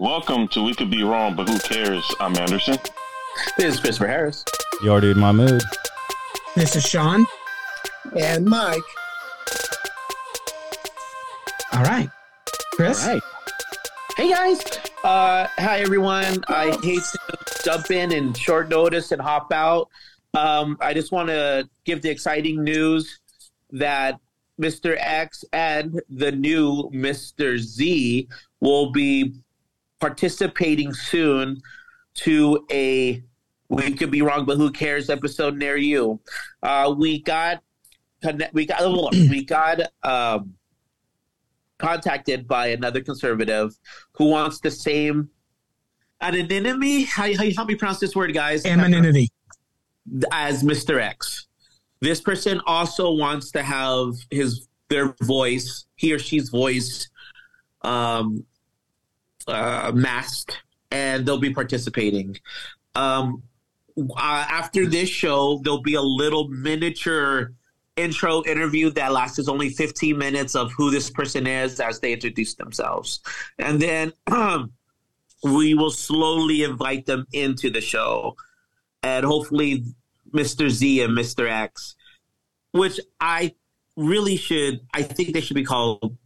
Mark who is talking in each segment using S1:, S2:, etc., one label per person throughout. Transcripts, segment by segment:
S1: Welcome to We Could Be Wrong, but Who Cares? I'm Anderson.
S2: This is Christopher Harris.
S3: Your Mahmood.
S4: This is Sean.
S5: And Mike.
S4: All right. Chris?
S2: All right. Hey guys. Uh, hi everyone. I hate to jump in and short notice and hop out. Um, I just want to give the exciting news that Mr. X and the new Mr. Z will be participating soon to a we could be wrong, but who cares episode near you. Uh, we got we got we got um, contacted by another conservative who wants the same anonymity. How, how you help me pronounce this word, guys?
S4: Anonymity.
S2: As Mr. X. This person also wants to have his their voice, he or she's voice, um, uh, masked, and they'll be participating. Um, uh, after this show, there'll be a little miniature intro interview that lasts only 15 minutes of who this person is as they introduce themselves. And then um, we will slowly invite them into the show. And hopefully, Mr. Z and Mr. X, which I really should, I think they should be called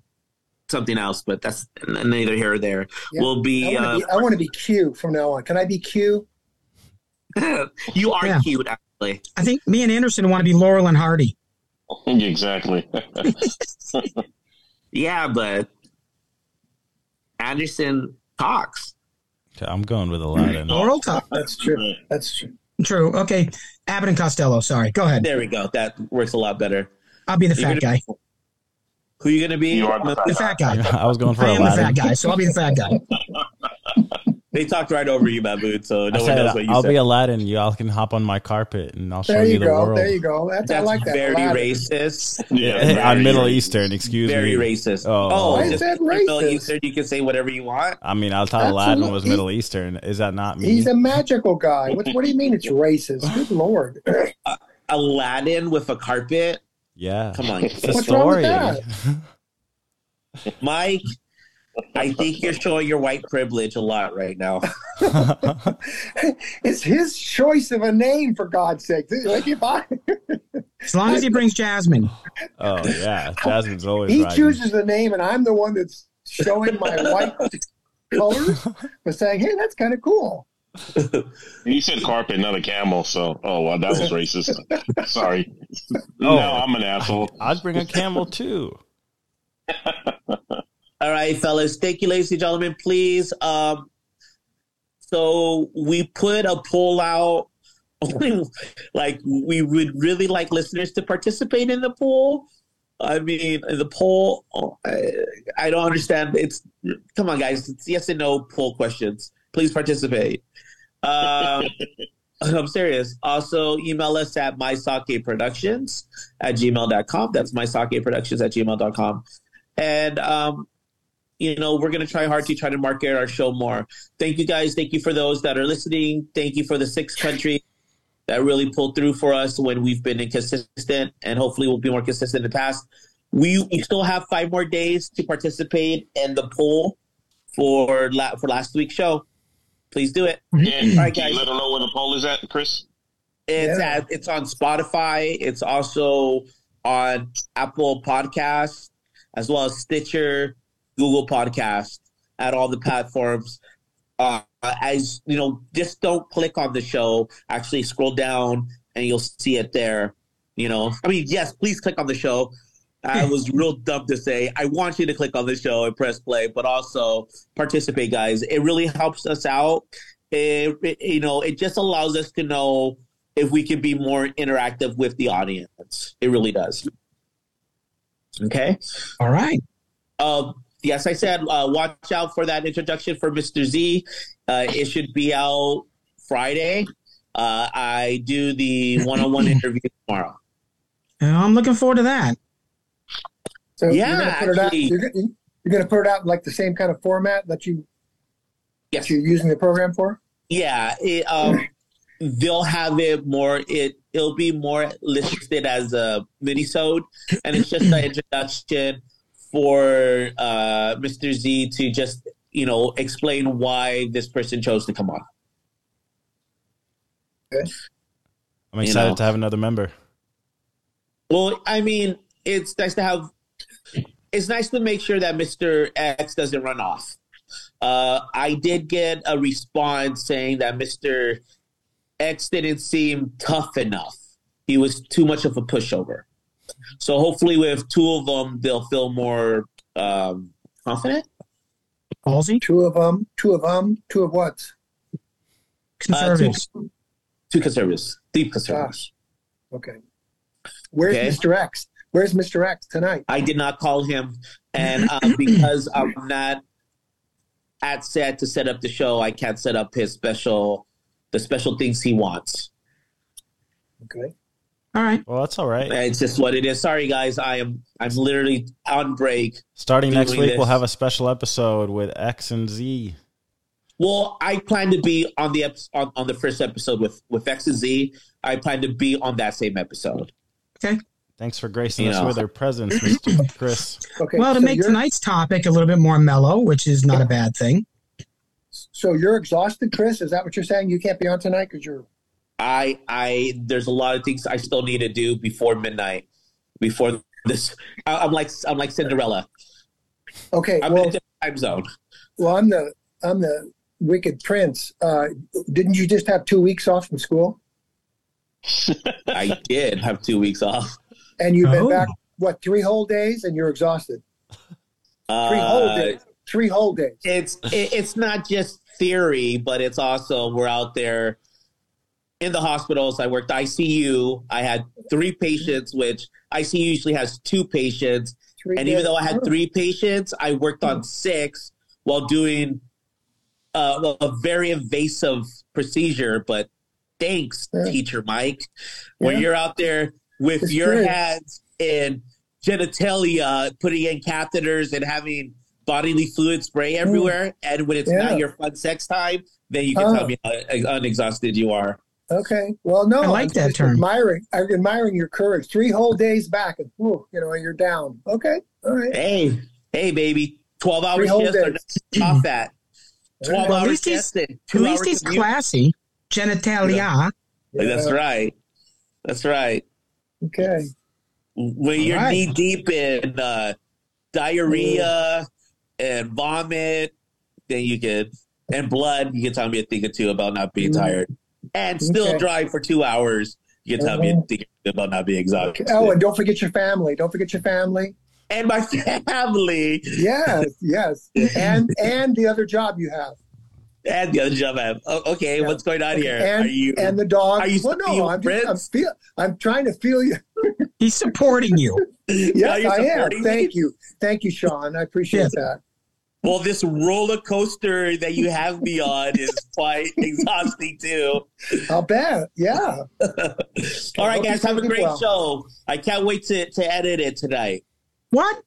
S2: something else, but that's neither here or there.
S5: Yeah.
S2: Will be.
S5: I want to be, uh, be Q from now on. Can I be Q?
S2: you are yeah. cute, actually.
S4: I think me and Anderson want to be Laurel and Hardy.
S1: Exactly.
S2: yeah, but Anderson talks.
S3: I'm going with Aladdin.
S4: Laurel talk.
S5: That's true. That's true.
S4: True. Okay. Abbott and Costello. Sorry. Go ahead.
S2: There we go. That works a lot better.
S4: I'll be the fat guy.
S2: Be, who are you going to be?
S1: You are
S4: the, the fat guy.
S3: I was going for
S4: I
S3: Aladdin.
S4: am the fat guy, so I'll be the fat guy.
S2: They talked right over you, Mahmood, so no
S3: I
S2: one
S3: said,
S2: knows what you said.
S3: I'll
S2: said.
S3: be Aladdin. You all can hop on my carpet and I'll show
S5: you,
S3: you the
S5: go.
S3: world.
S5: There you go. That's,
S2: That's
S5: I like that.
S2: very
S5: Aladdin.
S2: racist.
S1: Yeah,
S3: I'm Middle Eastern, excuse
S2: Very
S3: me.
S2: Very racist.
S3: Oh.
S2: Oh,
S3: Why
S5: is
S2: just
S5: that
S2: Middle
S5: racist?
S2: Eastern, you can say whatever you want.
S3: I mean, I thought
S5: That's
S3: Aladdin was
S5: he-
S3: Middle Eastern. Is that not me?
S5: He's a magical guy. What, what do you mean it's racist? Good lord.
S2: Aladdin with a carpet.
S3: Yeah.
S2: Come on,
S3: It's a
S5: What's wrong with
S3: story.
S5: that?
S2: Mike. I think you're showing your white privilege a lot right now.
S5: it's his choice of a name, for God's sake. Like if I,
S4: As long as he brings Jasmine.
S3: oh yeah, Jasmine's always
S5: he
S3: right.
S5: chooses the name, and I'm the one that's showing my white colors, but saying, "Hey, that's kind of cool."
S1: You said carpet, not a camel, so oh well, that was racist. Sorry.
S3: Oh.
S1: Now I'm an asshole.
S3: I'd bring a camel too.
S2: All right, fellas. Thank you, ladies and gentlemen. Please. Um, so we put a poll out. like we would really like listeners to participate in the poll. I mean, the poll. oh, I, I don't understand. It's come on, guys. It's yes and no poll questions. Please participate. Um, I'm serious. Also, email us at mysakeproductions at gmail.com. That's mysakeproductions at gmail.com. And um, you know, we're going to try hard to try to market our show more. Thank you guys. Thank you for those that are listening. Thank you for the six countries that really pulled through for us when we've been inconsistent, and hopefully we'll be more consistent in the past. We, we still have five more days to participate in the poll for la- for last week's show. Please do it.
S1: And
S2: All right,
S1: can you
S2: guys.
S1: let them know where the poll is at, Chris?
S2: It's
S5: Yeah.
S2: at, it's on Spotify. It's also on Apple Podcasts as well as Stitcher, Google Podcast, at all the platforms. Uh, as you know, just don't click on the show. Actually, scroll down and you'll see it there. You know, I mean, yes, please click on the show. I was real dumb to say. I want you to click on the show and press play, but also participate, guys. It really helps us out. It, it- you know, it just allows us to know if we can be more interactive with the audience. It really does. Okay.
S4: All right.
S2: Uh, yes, I said uh, watch out for that introduction for Mr. Z. Uh, it should be out Friday. Uh, I do the one-on-one interview tomorrow.
S4: I'm looking forward to that.
S5: So
S2: Yeah,
S5: you're gonna put it out.
S2: actually-
S5: You're, gonna- you're going to put it out in like the same kind of format that you
S2: Yes.
S5: that you're using the program for.
S2: Yeah, it, um, they'll have it more. It it'll be more listed as a minisode, and it's just an introduction for uh, Mr. Z to just you know, explain why this person chose to come on.
S3: I'm
S2: You
S3: excited
S2: know.
S3: to have another member.
S2: Well, I mean, it's nice to have. It's nice to make sure that Mister X doesn't run off. Uh, I did get a response saying that Mister X didn't seem tough enough. He was too much of a pushover. So hopefully, with two of them, they'll feel more um, confident.
S4: Halsey,
S5: Two of them, two of them, two of what?
S4: conservatives.
S2: Two conservatives, deep conservatives.
S5: Okay. Where's
S2: Okay.
S5: Mr. X? Where's Mr. X tonight?
S2: I did not call him, and um, because I'm not at set to set up the show, I can't set up his special, the special things he wants.
S5: Okay.
S4: All right.
S3: Well, that's all right.
S2: It's just what it is. Sorry, guys. I am I'm literally on break.
S3: Starting next
S2: doing
S3: week, we'll have a special episode with X and Z.
S2: Well, I plan to be on the ep- on, on the first episode with with X and Z. I plan to be on that same episode.
S3: Thanks for gracing
S2: You
S3: us
S2: know.
S3: with your presence, Mr. Chris.
S5: Okay.
S4: Well, to
S5: so
S4: make
S5: you're,
S4: tonight's topic a little bit more mellow, which is not a bad thing.
S5: so you're exhausted, Chris? Is that what you're saying? You can't be on tonight because you're
S2: I I there's a lot of things I still need to do before midnight. Before this, I, I'm like I'm like Cinderella.
S5: okay.
S2: I'm
S5: well,
S2: in a time zone.
S5: well, I'm the I'm the wicked prince. Uh, didn't you just have two weeks off from school?
S2: I did have two weeks off.
S5: And you've been
S4: Oh.
S5: back what three whole days, and you're exhausted.
S2: Uh,
S5: Three whole days. Three whole days.
S2: It's it, it's not just theory, but it's also we're out there in the hospitals. I worked ICU. I had three patients, which ICU usually has two patients.
S5: Three
S2: And even though I had three patients, I worked on six while doing uh, well, a very invasive procedure. But thanks,
S5: Yeah.
S2: teacher Mike, when
S5: Yeah.
S2: you're out there with
S5: It's
S2: your
S5: true.
S2: hands in genitalia, putting in catheters and having bodily fluid spray everywhere, and when it's
S5: Mm. Yeah.
S2: not your fun sex time, then you can
S5: Oh.
S2: tell me how unexhausted you are.
S5: Okay. Well, no,
S4: I like
S5: I'm
S4: that
S5: just
S4: term.
S5: Admiring, I'm admiring your courage. Three whole days back, and whew, you know you're down. Okay. All right.
S2: Hey, hey, baby, twelve hour
S5: Three whole
S2: shifts are not off at. Twelve
S4: Well, at
S2: hour
S4: least he's-
S2: shifts
S4: At least
S2: hour
S4: he's classy. Genitalia.
S2: That's
S5: Yeah.
S2: right. That's right.
S5: Okay.
S2: When you're
S4: All right.
S2: knee deep in uh, diarrhea and vomit, then you could and blood. You can tell me a thing or two about not being
S5: Mm.
S2: tired, and still
S5: Okay.
S2: drive for two hours. You can tell me a
S5: Mhm.
S2: thing or two about not being exhausted.
S5: Oh, and don't forget your family. Don't forget your family.
S2: and my family
S5: Yes, yes, and and the other job you have,
S2: and the other job I have. Oh, okay,
S5: Yeah.
S2: what's going on here?
S5: and
S2: are you?
S5: and the dog.
S2: are you
S5: well,
S2: still
S5: no, I'm just, I'm feel, I'm trying to feel you.
S4: He's supporting you.
S5: Yes, I am.
S2: me?
S5: Thank you, thank you, Sean. I appreciate that.
S2: Well, this roller coaster that you have me on is quite exhausting too.
S5: I'll bet. Yeah.
S2: All right, guys, have a great
S5: well.
S2: show. I can't wait to, to edit it tonight.
S4: What?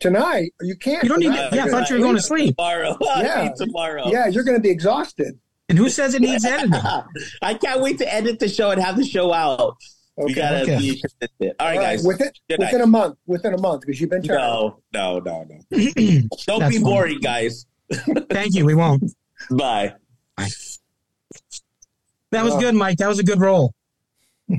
S5: Tonight you can't.
S4: You don't need.
S5: tonight.
S4: Yeah, I thought you were going to sleep.
S2: Tomorrow.
S5: Yeah.
S2: tomorrow.
S5: Yeah, you're going to be exhausted.
S4: And who says it needs editing?
S2: I can't wait to edit the show and have the show out. We
S5: Okay.
S2: gotta
S4: Okay.
S2: be consistent. All right,
S5: All right,
S2: guys.
S5: Within
S2: Good
S5: within a month. Within a month, because you've been tired.
S2: No, no, no, no. Don't
S4: That's
S2: be
S4: fine.
S2: boring, guys.
S4: Thank you. We won't.
S2: Bye.
S4: That was
S5: Oh.
S4: good, Mike. That was a good roll. All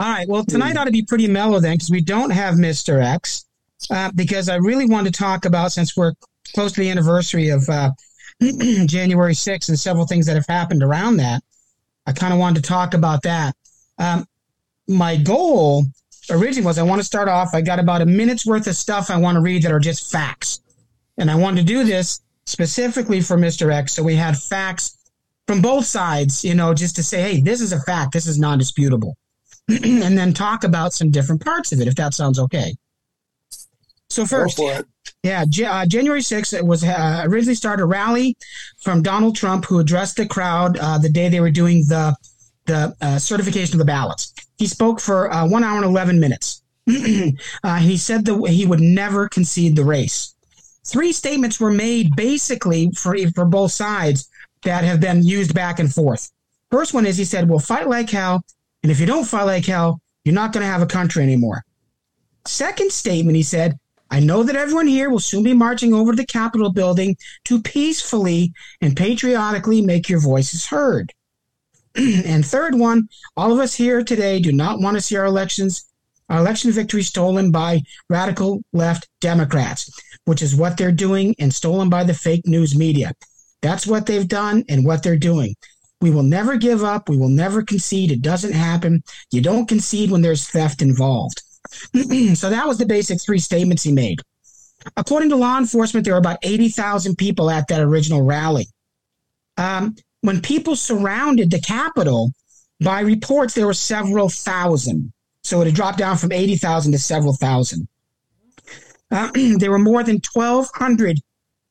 S4: right. Well, tonight hmm. ought to be pretty mellow then, because we don't have Mr. X. Uh, because I really want to talk about, since we're close to the anniversary of uh, January 6th and several things that have happened around that, I kind of wanted to talk about that. Um, my goal originally was I want to start off, I got about a minute's worth of stuff I want to read that are just facts. And I wanted to do this specifically for Mr. X. So we had facts from both sides, you know, just to say, hey, this is a fact, this is non disputable. and then talk about some different parts of it, if that sounds okay. So, first, yeah, J- uh, January 6th, it was uh, originally started a rally from Donald Trump, who addressed the crowd uh, the day they were doing the the uh, certification of the ballots. He spoke for uh, one hour and 11 minutes. uh, he said that he would never concede the race. Three statements were made basically for, for both sides that have been used back and forth. First one is he said, We'll fight like hell. And if you don't fight like hell, you're not going to have a country anymore. Second statement, he said, I know that everyone here will soon be marching over to the Capitol building to peacefully and patriotically make your voices heard. and third one, all of us here today do not want to see our elections, our election victory stolen by radical left Democrats, which is what they're doing and stolen by the fake news media. That's what they've done and what they're doing. We will never give up. We will never concede. It doesn't happen. You don't concede when there's theft involved. so that was the basic three statements he made. According to law enforcement, there were about 80,000 people at that original rally. Um, when people surrounded the Capitol, by reports, there were several thousand. So it had dropped down from 80,000 to several thousand. Uh, there were more than 1,200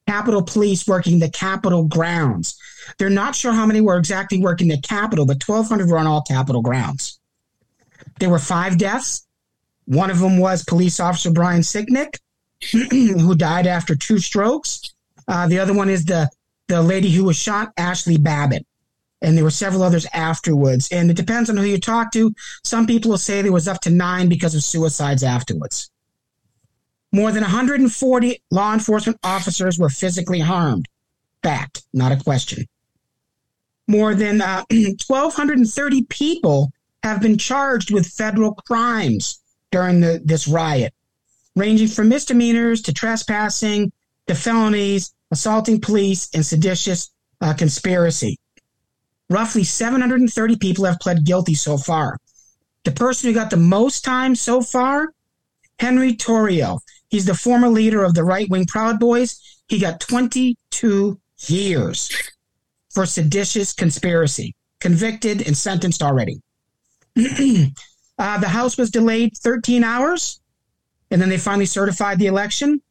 S4: Capitol Police working the Capitol grounds. They're not sure how many were exactly working the Capitol, but 1,200 were on all Capitol grounds. There were five deaths. One of them was police officer Brian Sicknick, who died after two strokes. Uh, the other one is the, the lady who was shot, Ashli Babbitt. And there were several others afterwards. And it depends on who you talk to. Some people will say there was up to nine because of suicides afterwards. More than 140 law enforcement officers were physically harmed. Fact, not a question. More than uh, 1,230 people have been charged with federal crimes during the, this riot, ranging from misdemeanors to trespassing to felonies, assaulting police, and seditious uh, conspiracy. Roughly 730 people have pled guilty so far. The person who got the most time so far, Henry Tarrio. He's the former leader of the right wing Proud Boys. He got 22 years for seditious conspiracy, convicted and sentenced already. uh, the House was delayed 13 hours, and then they finally certified the election.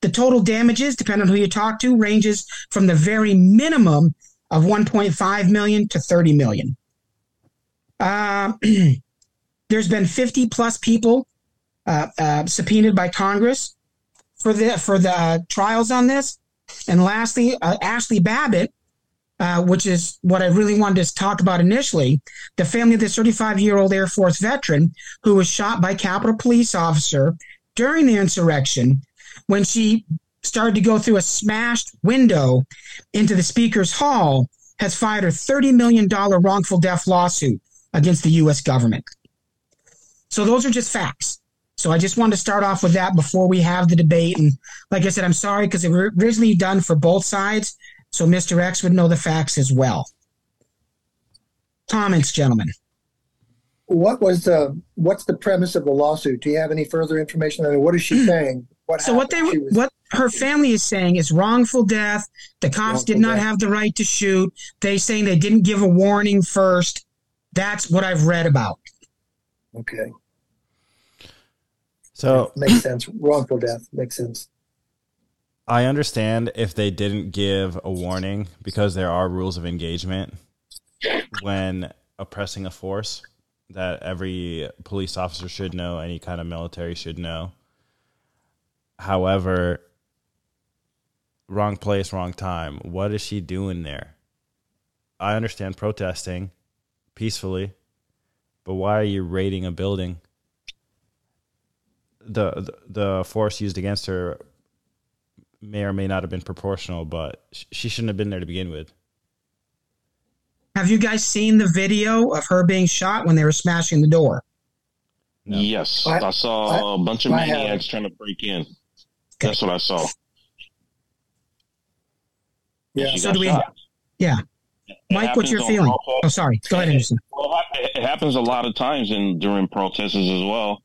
S4: The total damages, depending on who you talk to, ranges from the very minimum of 1.5 million to 30 million. Uh, there's been 50 plus people uh, uh, subpoenaed by Congress for the for the trials on this. And lastly, uh, Ashli Babbitt, uh, which is what I really wanted to talk about initially, the family of the 35 year old Air Force veteran who was shot by Capitol Police officer during the insurrection when she started to go through a smashed window into the Speaker's hall, has filed a $30 million wrongful death lawsuit against the U.S. government. So those are just facts. So I just wanted to start off with that before we have the debate. And like I said, I'm sorry because it was originally done for both sides, so Mr. X would know the facts as well. Comments, gentlemen.
S5: What was the what's the premise of the lawsuit? Do you have any further information on it? What is she saying? What
S4: So what they
S5: was-
S4: what her family is saying is wrongful death. The cops did not
S5: death.
S4: have the right to shoot. They saying they didn't give a warning first. That's what I've read about.
S5: okay,
S3: So
S5: makes sense. Wrongful death makes sense.
S3: I understand if they didn't give a warning because there are rules of engagement when oppressing a force that every police officer should know, any kind of military should know. However, wrong place, wrong time. What is she doing there? I understand protesting peacefully, but why are you raiding a building? The, the the force used against her may or may not have been proportional, but she shouldn't have been there to begin with.
S4: Have you guys seen the video of her being shot when they were smashing the door?
S3: No.
S1: Yes,
S5: I-
S1: I, saw a bunch of
S5: I have-
S1: maniacs trying to break in. That's what I saw.
S5: Yeah.
S4: So do we-
S1: shot.
S4: Yeah.
S1: It
S4: Mike, what's your feeling?
S1: protest-
S4: Oh, sorry. Go ahead, Anderson.
S1: Well, it it happens a lot of times in during protests as well.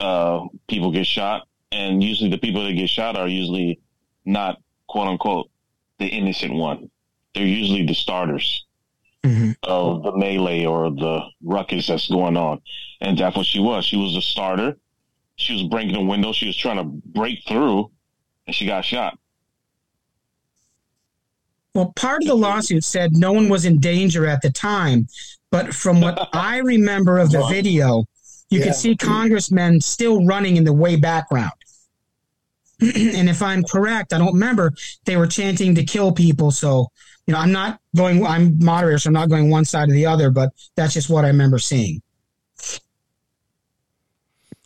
S1: Uh, people get shot, and usually the people that get shot are usually not quote unquote the innocent one. They're usually the starters
S4: Mhm.
S1: of the melee or the ruckus that's going on, and that's what she was. She was the starter. She was breaking the window. She was trying to break through, and she got shot.
S4: Well, part of the lawsuit said no one was in danger at the time, but from what I remember of the video, you
S5: Yeah.
S4: can see congressmen still running in the way background. and if I'm correct, I don't remember they were chanting to kill people. So, you know, I'm not going. I'm moderator, so I'm not going one side or the other. But that's just what I remember seeing.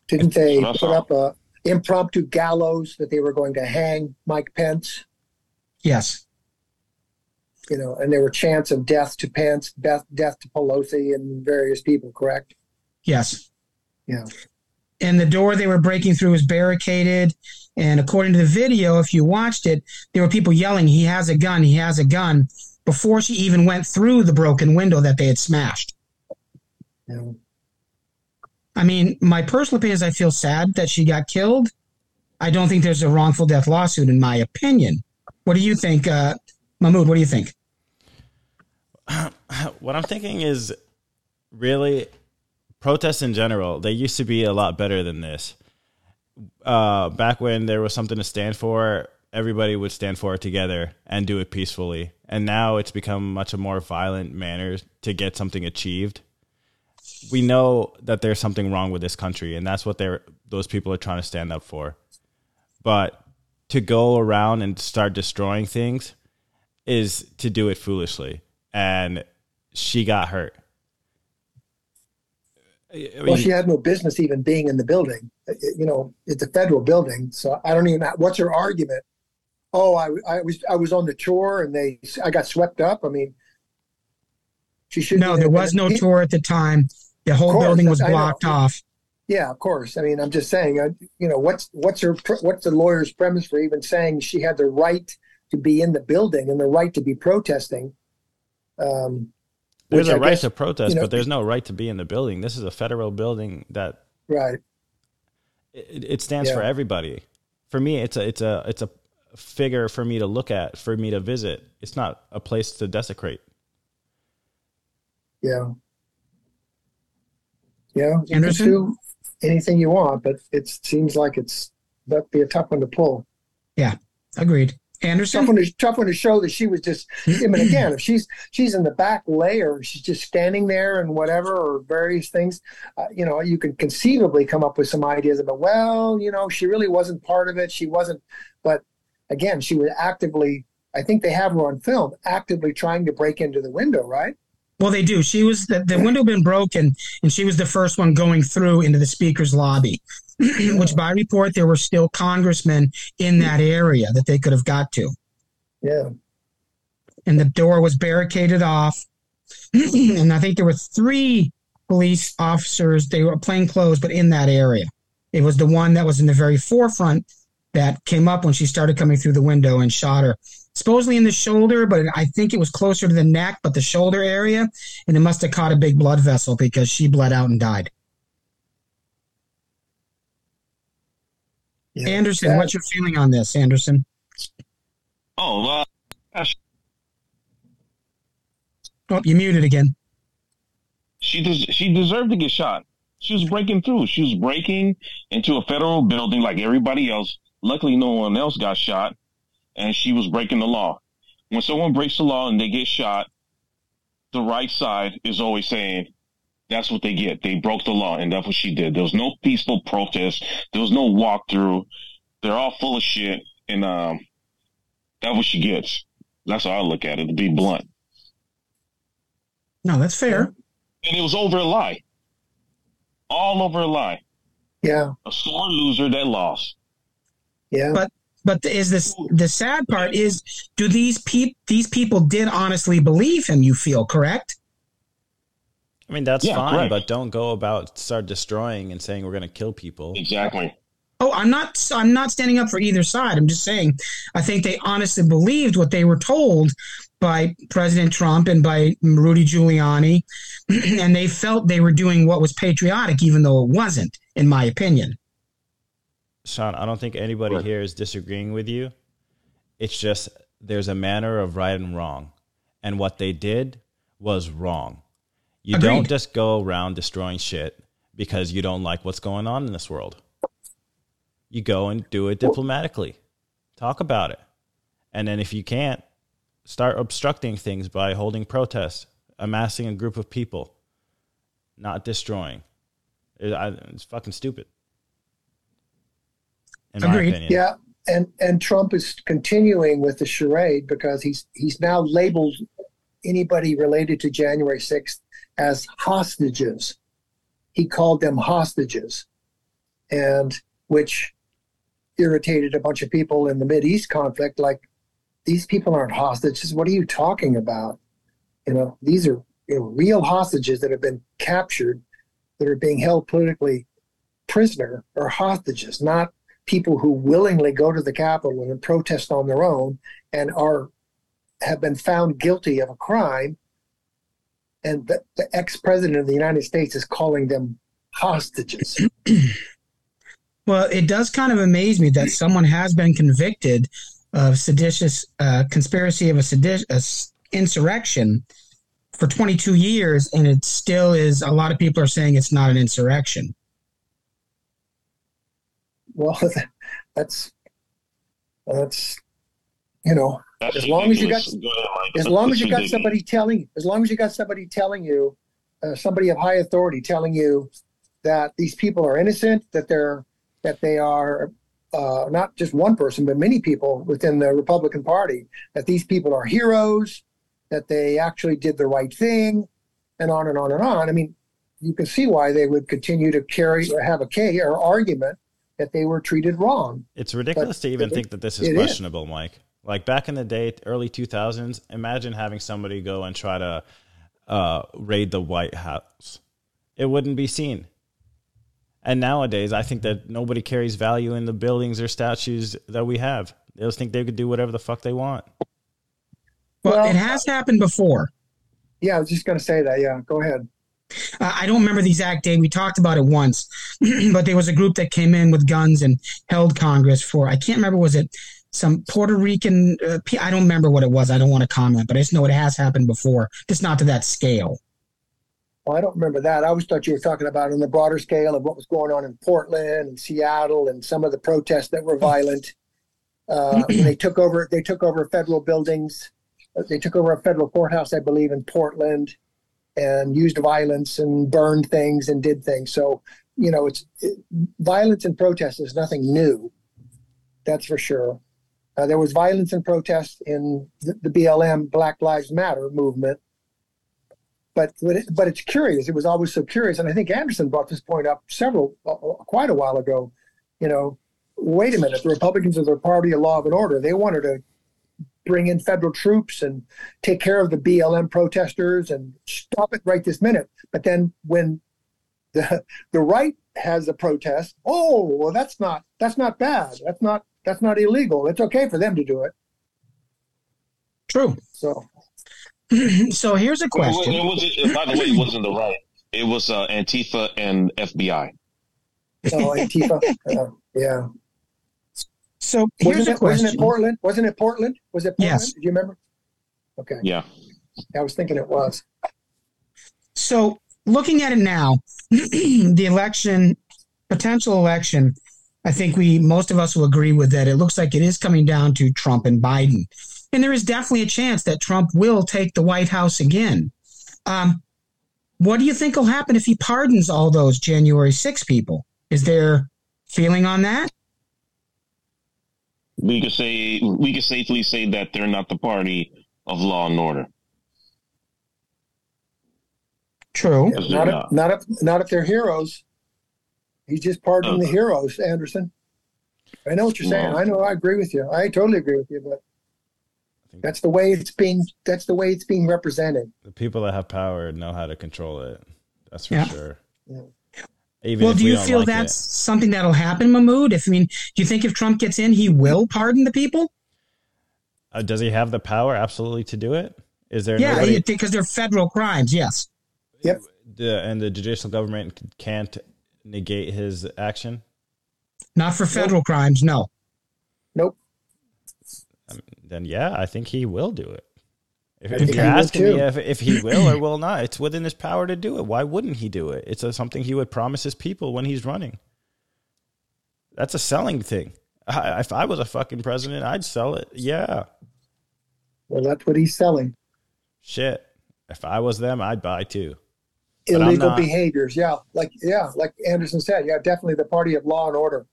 S5: Didn't they put up a impromptu gallows that they were going to hang Mike Pence.
S4: Yes.
S5: You know, and there were chants of death to Pence, death, death to Pelosi, and various people. Correct?
S4: Yes.
S5: Yeah.
S4: And the door they were breaking through was barricaded. And according to the video, if you watched it, there were people yelling, "He has a gun! He has a gun!" Before she even went through the broken window that they had smashed.
S5: Yeah.
S4: I mean, my personal opinion is I feel sad that she got killed. I don't think there's a wrongful death lawsuit, in my opinion. What do you think, uh, Mahmoud? What do you think?
S3: what I'm thinking is really protests in general. They used to be a lot better than this. Uh, back when there was something to stand for, everybody would stand for it together and do it peacefully. And now it's become much a more violent manner to get something achieved. We know that there's something wrong with this country, and that's what they're those people are trying to stand up for. But to go around and start destroying things is to do it foolishly. And she got hurt. I
S5: Well, she had no business even being in the building. It- you know, it's a federal building, so I don't even. know What's her argument? Oh, I, I was I was on the tour and they I got swept up. I mean, she should.
S4: No, there was no tour at the time. The whole
S5: course,
S4: building was blocked off.
S5: Yeah, of course. I mean, I'm just saying. Uh, you know, what's what's her what's the lawyer's premise for even saying she had the right to be in the building and the right to be protesting? Um,
S3: there's
S5: which
S3: a
S5: I
S3: right
S5: guess-
S3: to protest,
S5: you know-
S3: but there's no right to be in the building. This is a federal building that
S5: right.
S3: it, it stands for everybody. For me, it's a it's a it's a figure for me to look at, for me to visit. It's not a place to desecrate.
S5: Yeah. Yeah, you can
S4: Anderson?
S5: do anything you want, but it seems like it's that'd be a tough one to pull.
S4: Yeah, agreed.
S5: Tough
S4: Anderson?
S5: one to tough one to show that she was just. I mean, again, if she's she's in the back layer, she's just standing there and whatever, or various things. Uh, you know, you can conceivably come up with some ideas about. Well, you know, she really wasn't part of it. She wasn't, but again, she was actively. I think they have her on film, actively trying to break into the window, right?
S4: Well, they do. She was the, the window been broken, and she was the first one going through into the speaker's lobby. Which, by report, there were still congressmen in that area that they could have got to,
S5: Yeah.
S4: and the door was barricaded off. and I think there were three police officers. They were plain clothes, but in that area. It was the one that was in the very forefront that came up when she started coming through the window and shot her. Supposedly in the shoulder, but I think it was closer to the neck, but the shoulder area, and it must have caught a big blood vessel because she bled out and died.
S5: yeah.
S4: Anderson,
S5: Sad.
S4: what's your feeling on this, Anderson?
S1: Oh, uh,
S4: Oh, you muted again.
S1: she des- she deserved to get shot. She was breaking through. She was breaking into a federal building like everybody else. Luckily, no one else got shot, and she was breaking the law. When someone breaks the law and they get shot, the right side is always saying that's what they get. They broke the law, and that's what she did. There was no peaceful protest. There was no walkthrough. They're all full of shit, and um, that's what she gets. That's how I look at it. To be blunt,
S4: No, that's fair.
S1: and it was over a lie, all over a lie.
S5: Yeah.
S1: a sore loser that lost.
S5: Yeah.
S4: But But is this the sad part is do these peop these people did honestly believe him, you feel, correct?
S3: I mean, that's
S1: Yeah,
S3: fine,
S1: correct.
S3: but don't go about start destroying and saying we're going to kill people.
S1: Exactly.
S4: Oh, I'm not I'm not standing up for either side. I'm just saying I think they honestly believed what they were told by President Trump and by Rudy Giuliani and they felt they were doing what was patriotic even though it wasn't in my opinion.
S3: Sean, I don't think anybody
S1: Right.
S3: here is disagreeing with you. It's just there's a manner of right and wrong. And what they did was wrong. You
S4: Agreed.
S3: don't just go around destroying shit because you don't like what's going on in this world. You go and do it diplomatically. Talk about it. And then if you can't, start obstructing things by holding protests, amassing a group of people, not destroying. It- I- It's fucking stupid. In my
S4: Agreed.
S3: opinion.
S5: Yeah, and and Trump is continuing with the charade because he's he's now labeled anybody related to January sixth as hostages. He called them hostages, and which irritated a bunch of people in the Mid East conflict. Like these people aren't hostages. What are you talking about? You know, these are you know, real hostages that have been captured, that are being held politically prisoner or hostages, not people who willingly go to the Capitol and protest on their own and are have been found guilty of a crime. And the, the ex president of the United States is calling them hostages.
S4: well, it does kind of amaze me that someone has been convicted of seditious uh, conspiracy of a seditious insurrection for 22 years, and it still is. A lot of people are saying it's not an insurrection.
S5: Well, that's that's you know that's as long as you got as long as you got somebody telling as long as you got somebody telling you uh, somebody of high authority telling you that these people are innocent that they're that they are uh, not just one person but many people within the republican party that these people are heroes that they actually did the right thing and on and on and on. I mean you can see why they would continue to carry or have a case or argument that they were treated wrong
S3: it's ridiculous but to even it, think that this is questionable is. mike like back in the day, early 2000s, imagine having somebody go and try to uh, raid the White House. It wouldn't be seen. And nowadays, I think that nobody carries value in the buildings or statues that we have. They just think they could do whatever the fuck they want.
S4: Well, well it has happened before.
S5: Yeah, I was just going to say that. Yeah, go ahead.
S4: Uh, I don't remember the exact date. We talked about it once, but there was a group that came in with guns and held Congress for, I can't remember, was it some Puerto Rican. Uh, I don't remember what it was. I don't want to comment, but I just know it has happened before, just not to that scale.
S5: Well, I don't remember that. I always thought you were talking about on the broader scale of what was going on in Portland and Seattle and some of the protests that were violent. Uh, they took over. They took over federal buildings. They took over a federal courthouse, I believe, in Portland, and used violence and burned things and did things. So you know, it's it, violence and protest is nothing new. That's for sure. Uh, there was violence and protest in the, the, BLM Black Lives Matter movement. But but, it, but it's curious. It was always so curious, and I think Anderson brought this point up several uh, quite a while ago. You know, wait a minute. The Republicans are the party of law and order. They wanted to bring in federal troops and take care of the BLM protesters and stop it right this minute. But then when the the right has a protest, oh well, that's not that's not bad. That's not that's not illegal. It's okay for them to do it.
S4: True.
S5: So,
S4: so here's a question.
S1: Well, it was, by the way, it wasn't the right. It was uh, Antifa and FBI.
S5: Oh, Antifa. uh, yeah.
S4: So here's
S5: wasn't
S4: a
S5: it,
S4: question.
S5: Wasn't it Portland? Wasn't it Portland? Was it Portland?
S4: Yes.
S5: Do you remember? Okay.
S1: Yeah.
S5: I was thinking it was.
S4: So looking at it now, the election, potential election, I think we most of us will agree with that. It looks like it is coming down to Trump and Biden, and there is definitely a chance that Trump will take the White House again. Um, what do you think will happen if he pardons all those January 6 people? Is there feeling on that?
S1: We could say we could safely say that they're not the party of law and order.
S4: True.
S5: not, if, not if not if they're heroes. He's just pardoning the uh-huh. heroes, Anderson. I know what you're saying. I know. I agree with you. I totally agree with you. But that's the way it's being. That's the way it's being represented.
S3: The people that have power know how to control it. That's for
S4: yeah.
S3: sure.
S5: Yeah.
S3: Even
S4: well, do
S3: we
S4: you feel
S3: like
S4: that's
S3: it.
S4: something that'll happen, Mahmoud? If I mean, do you think if Trump gets in, he will pardon the people?
S3: Uh, does he have the power absolutely to do it? Is there
S4: yeah,
S3: nobody,
S4: because they're federal crimes. Yes.
S5: Yep.
S3: The, and the judicial government can't negate his action?
S4: Not for federal nope. crimes, no.
S5: Nope.
S3: Um, then yeah, I think he will do it. If, if you're asking me if, if he will or will not, it's within his power to do it. Why wouldn't he do it? It's a, something he would promise his people when he's running. That's a selling thing. I, if I was a fucking president, I'd sell it. Yeah.
S5: Well, that's what he's selling.
S3: Shit. If I was them, I'd buy too
S5: illegal behaviors. Yeah, like yeah, like Anderson said, yeah, definitely the party of law and order.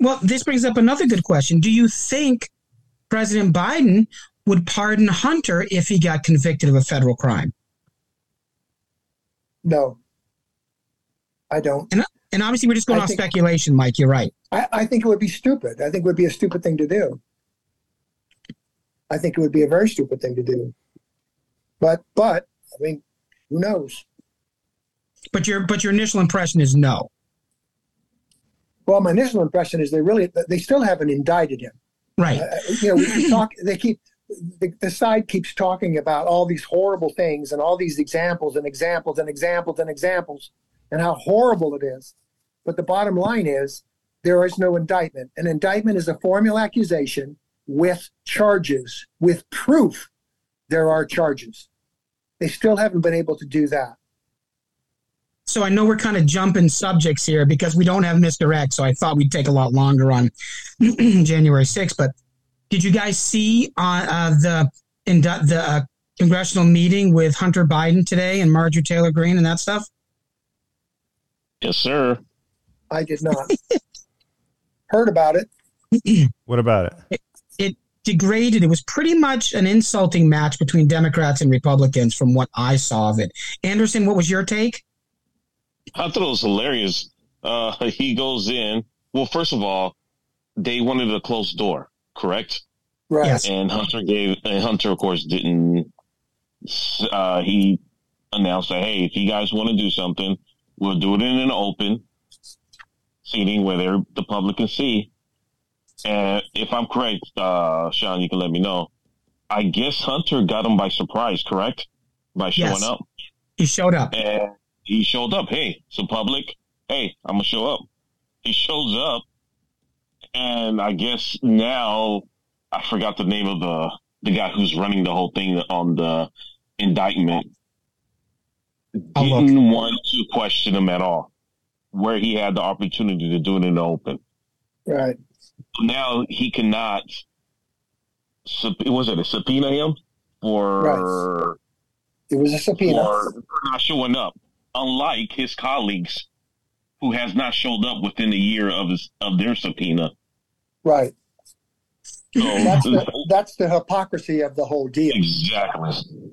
S4: Well, this brings up another good question. Do you think President Biden would pardon Hunter if he got convicted of a federal crime?
S5: No, I don't.
S4: And, And obviously, we're just going
S5: I
S4: off
S5: think-
S4: speculation, Mike. You're right.
S5: I, I think it would be stupid. I think it would be a stupid thing to do. I think it would be a very stupid thing to do. But but I mean, who knows?
S4: But your but your initial impression is no.
S5: Well, my initial impression is they really they still haven't indicted him.
S4: Right.
S5: Uh, you know, we keep talk. They keep the, the side keeps talking about all these horrible things and all these examples and examples and examples and examples and how horrible it is. But the bottom line is there is no indictment. An indictment is a formal accusation with charges, with proof there are charges. They still haven't been able to do that.
S4: So I know we're kind of jumping subjects here because we don't have Mr. X. So I thought we'd take a lot longer on January 6th. But did you guys see on uh, the in the uh, congressional meeting with Hunter Biden today and Marjorie Taylor Greene and that stuff?
S1: Yes, sir.
S5: I did not. Heard about it.
S3: What about it?
S4: It degraded. It was pretty much an insulting match between Democrats and Republicans from what I saw of it. Anderson, what was your take?
S1: I thought it was hilarious. Uh, he goes in. Well, first of all, they wanted a closed door, correct?
S5: Right.
S4: Yes.
S1: And Hunter gave, and Hunter, of course, didn't. Uh, he announced that, hey, if you guys want to do something, we'll do it in an open seating where they're, the public can see. And if I'm correct, uh, Sean, you can let me know. I guess Hunter got him by surprise, correct? By showing
S4: Yes.
S1: up.
S4: He showed up.
S1: And he showed up. Hey, it's a public. Hey, I'm gonna show up. He shows up, and I guess now I forgot the name of the the guy who's running the whole thing on the indictment.
S4: I'll.
S1: Didn't want to question him at all, where he had the opportunity to do it in the open.
S5: Right.
S1: Now he cannot. sub- Was it a subpoena him for?
S5: It was a subpoena.
S1: for not showing up, unlike his colleagues who has not showed up within a year of his of their subpoena.
S5: Right.
S1: So
S5: That's the, that's the hypocrisy of the whole deal.
S1: exactly.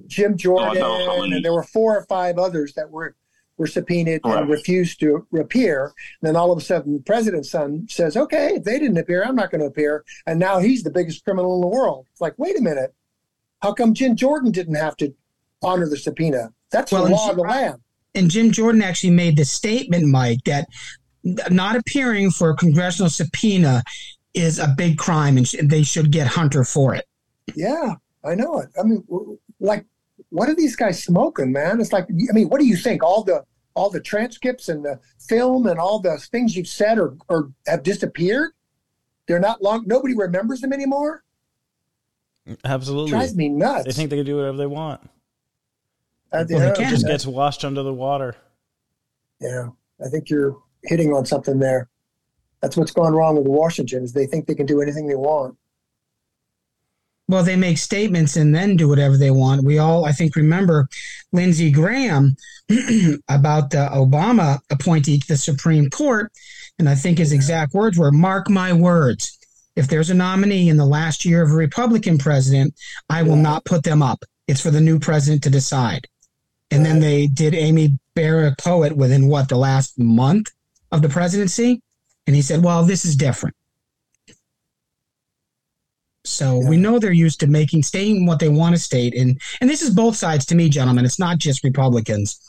S5: Jim Jordan,
S1: I know.
S5: and there were four or five others that were were subpoenaed
S1: Correct.
S5: and refused to appear. And then all of a sudden, the president's son says, "Okay, if they didn't appear, I'm not going to appear." And now he's the biggest criminal in the world. It's like, wait a minute, how come Jim Jordan didn't have to honor the subpoena? That's
S4: Well,
S5: the law
S4: she-
S5: of the land.
S4: and Jim Jordan actually made the statement, Mike, that not appearing for a congressional subpoena is a big crime, and sh- they should get Hunter for it.
S5: Yeah, I know it. I mean, like, what are these guys smoking, man? It's like, I mean, what do you think? All the all the transcripts and the film and all the things you've said or, or have disappeared. They're not long. Nobody remembers them anymore.
S3: Absolutely.
S5: Drives me nuts.
S3: They think they can do whatever they want.
S5: I,
S4: Well, they.
S3: It just gets washed under the water.
S5: yeah, I think you're hitting on something there. That's what's gone wrong with the Washington is they think they can do anything they want.
S4: Well, they make statements and then do whatever they want. We all, I think, remember Lindsey Graham about the Obama appointee to the Supreme Court. And I think his exact words were Mark my words. If there's a nominee in the last year of a Republican president, I will not put them up. It's for the new president to decide. And then they did Amy Barrett Poet within what, the last month of the presidency? And he said, well, this is different. So we know they're used to making stating what they want to state, and and this is both sides to me, gentlemen. It's not just Republicans.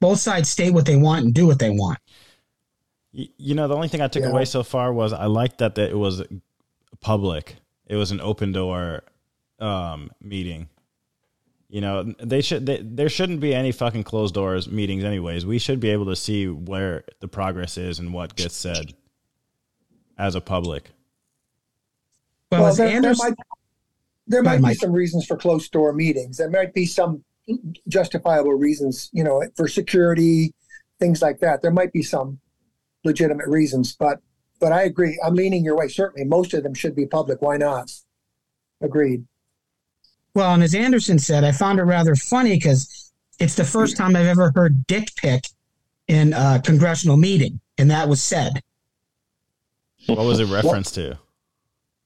S4: Both sides state what they want and do what they want.
S3: You know, the only thing I took
S5: Yeah.
S3: away so far was I liked that it was public. It was an open door um, meeting. You know, they should. They, there shouldn't be any fucking closed doors meetings, anyways. We should be able to see where the progress is and what gets said as a public.
S4: Well, as
S5: there, there might, there might be
S4: Mike.
S5: some reasons for closed door meetings. There might be some justifiable reasons, you know, for security, things like that. There might be some legitimate reasons, but but I agree. I'm leaning your way. Certainly, most of them should be public. Why not? Agreed.
S4: well, and as Anderson said, I found it rather funny because it's the first time I've ever heard dick pic in a congressional meeting, and that was said.
S3: What was it reference to?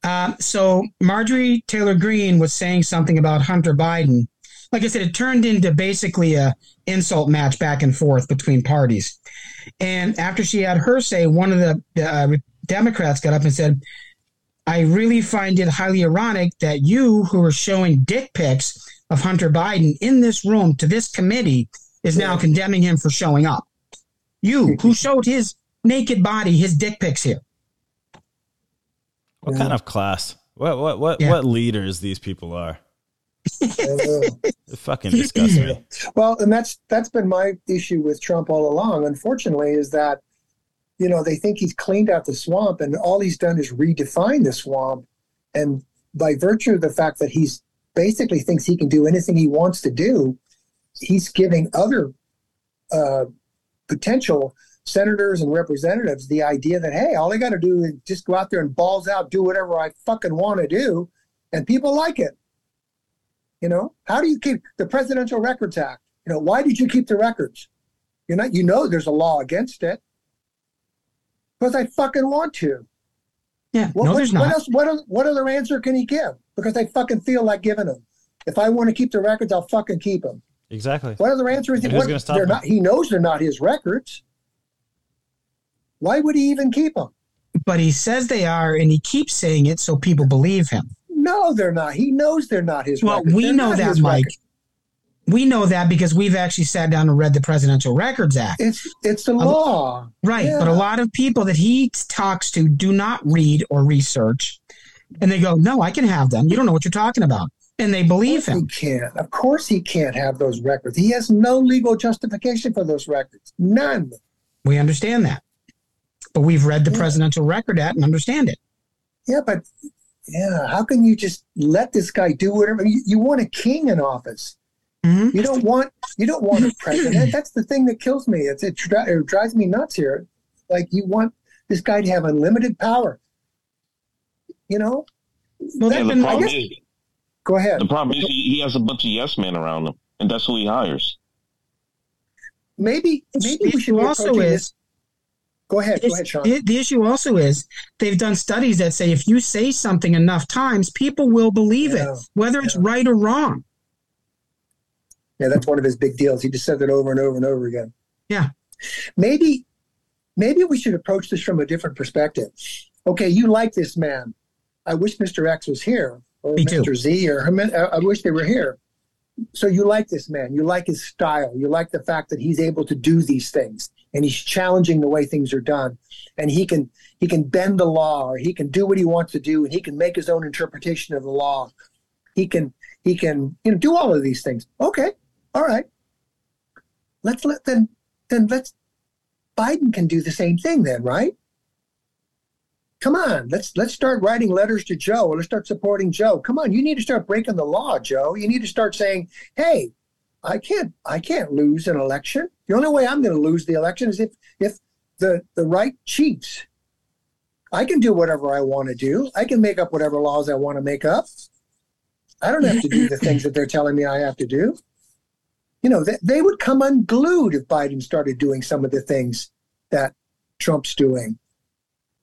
S4: Um, so Marjorie Taylor Greene was saying something about Hunter Biden. Like I said, it turned into basically a insult match back and forth between parties. And after she had her say, one of the uh, Democrats got up and said, I really find it highly ironic that you, who are showing dick pics of Hunter Biden in this room to this committee, is now condemning him for showing up. You, who showed his naked body, his dick pics here.
S3: What kind of class? What what what
S4: Yeah.
S3: what leaders these people are? Fucking disgusts me.
S5: Well, and that's that's been my issue with Trump all along. Unfortunately, is that you know they think he's cleaned out the swamp, and all he's done is redefine the swamp. And by virtue of the fact that he's basically thinks he can do anything he wants to do, he's giving other uh, potential senators and representatives the idea that hey, all I got to do is just go out there and balls out, do whatever I fucking want to do, and people like it. You know, how do you keep the Presidential Records Act? You know, why did you keep the records? You're not, you know, there's a law against it. Because I fucking want to.
S4: Yeah,
S5: What,
S4: no,
S5: what-
S4: there's
S5: what
S4: not.
S5: else? What, oth- what other answer can he give? Because I fucking feel like giving them. If I want to keep the records, I'll fucking keep them.
S3: Exactly.
S5: What other answer is he? What,
S3: gonna stop
S5: they're
S3: him?
S5: not. He knows they're not his records. Why would he even keep them?
S4: But he says they are, and he keeps saying it so people believe him.
S5: No, they're not. He knows they're not his
S4: Well, we
S5: They're
S4: know that, Mike.
S5: records.
S4: We know that because we've actually sat down and read the Presidential Records Act.
S5: It's it's the law.
S4: Right.
S5: Yeah.
S4: But a lot of people that he talks to do not read or research. And they go, No, I can have them. You don't know what you're talking about. And they believe
S5: He
S4: him.
S5: can't. Of course, he can't have those records. He has no legal justification for those records. None.
S4: We understand that. But we've read the
S5: Yeah.
S4: Presidential Record Act and understand it.
S5: Yeah, but yeah, how can you just let this guy do whatever? You, you want a king in office.
S4: Mhm.
S5: You don't want you don't want a president. That's the thing that kills me. It's, it, it drives me nuts here. Like you want this guy to have unlimited power. You know?
S4: Well,
S1: Yeah,
S4: they've
S1: the problem
S5: guess-
S1: is,
S5: Go ahead.
S1: the problem is he, he has a bunch of yes men around him, and that's who he hires.
S5: Maybe maybe
S4: the
S5: we should
S4: also is
S5: this. Go ahead. Go ahead, Sean.
S4: the, the issue also is they've done studies that say if you say something enough times, people will believe
S5: Yeah,
S4: it, whether it's right or wrong.
S5: Yeah, that's one of his big deals. He just says it over and over and over again.
S4: Yeah.
S5: Maybe maybe we should approach this from a different perspective. Okay, you like this man. I wish Mr. X was here or
S4: Me too.
S5: Mr. Z or him- I wish they were here. So you like this man. You like his style. You like the fact that he's able to do these things and he's challenging the way things are done. And he can he can bend the law or he can do what he wants to do and he can make his own interpretation of the law. He can he can you know do all of these things. Okay. All right. Let's let then then let's Biden can do the same thing then, right? Come on, let's let's start writing letters to Joe. Or let's start supporting Joe. Come on, you need to start breaking the law, Joe. You need to start saying, "Hey, I can't I can't lose an election. The only way I'm going to lose the election is if if the the right cheats. I can do whatever I want to do. I can make up whatever laws I want to make up. I don't have to do the things that they're telling me I have to do. You know, they, they would come unglued if Biden started doing some of the things that Trump's doing.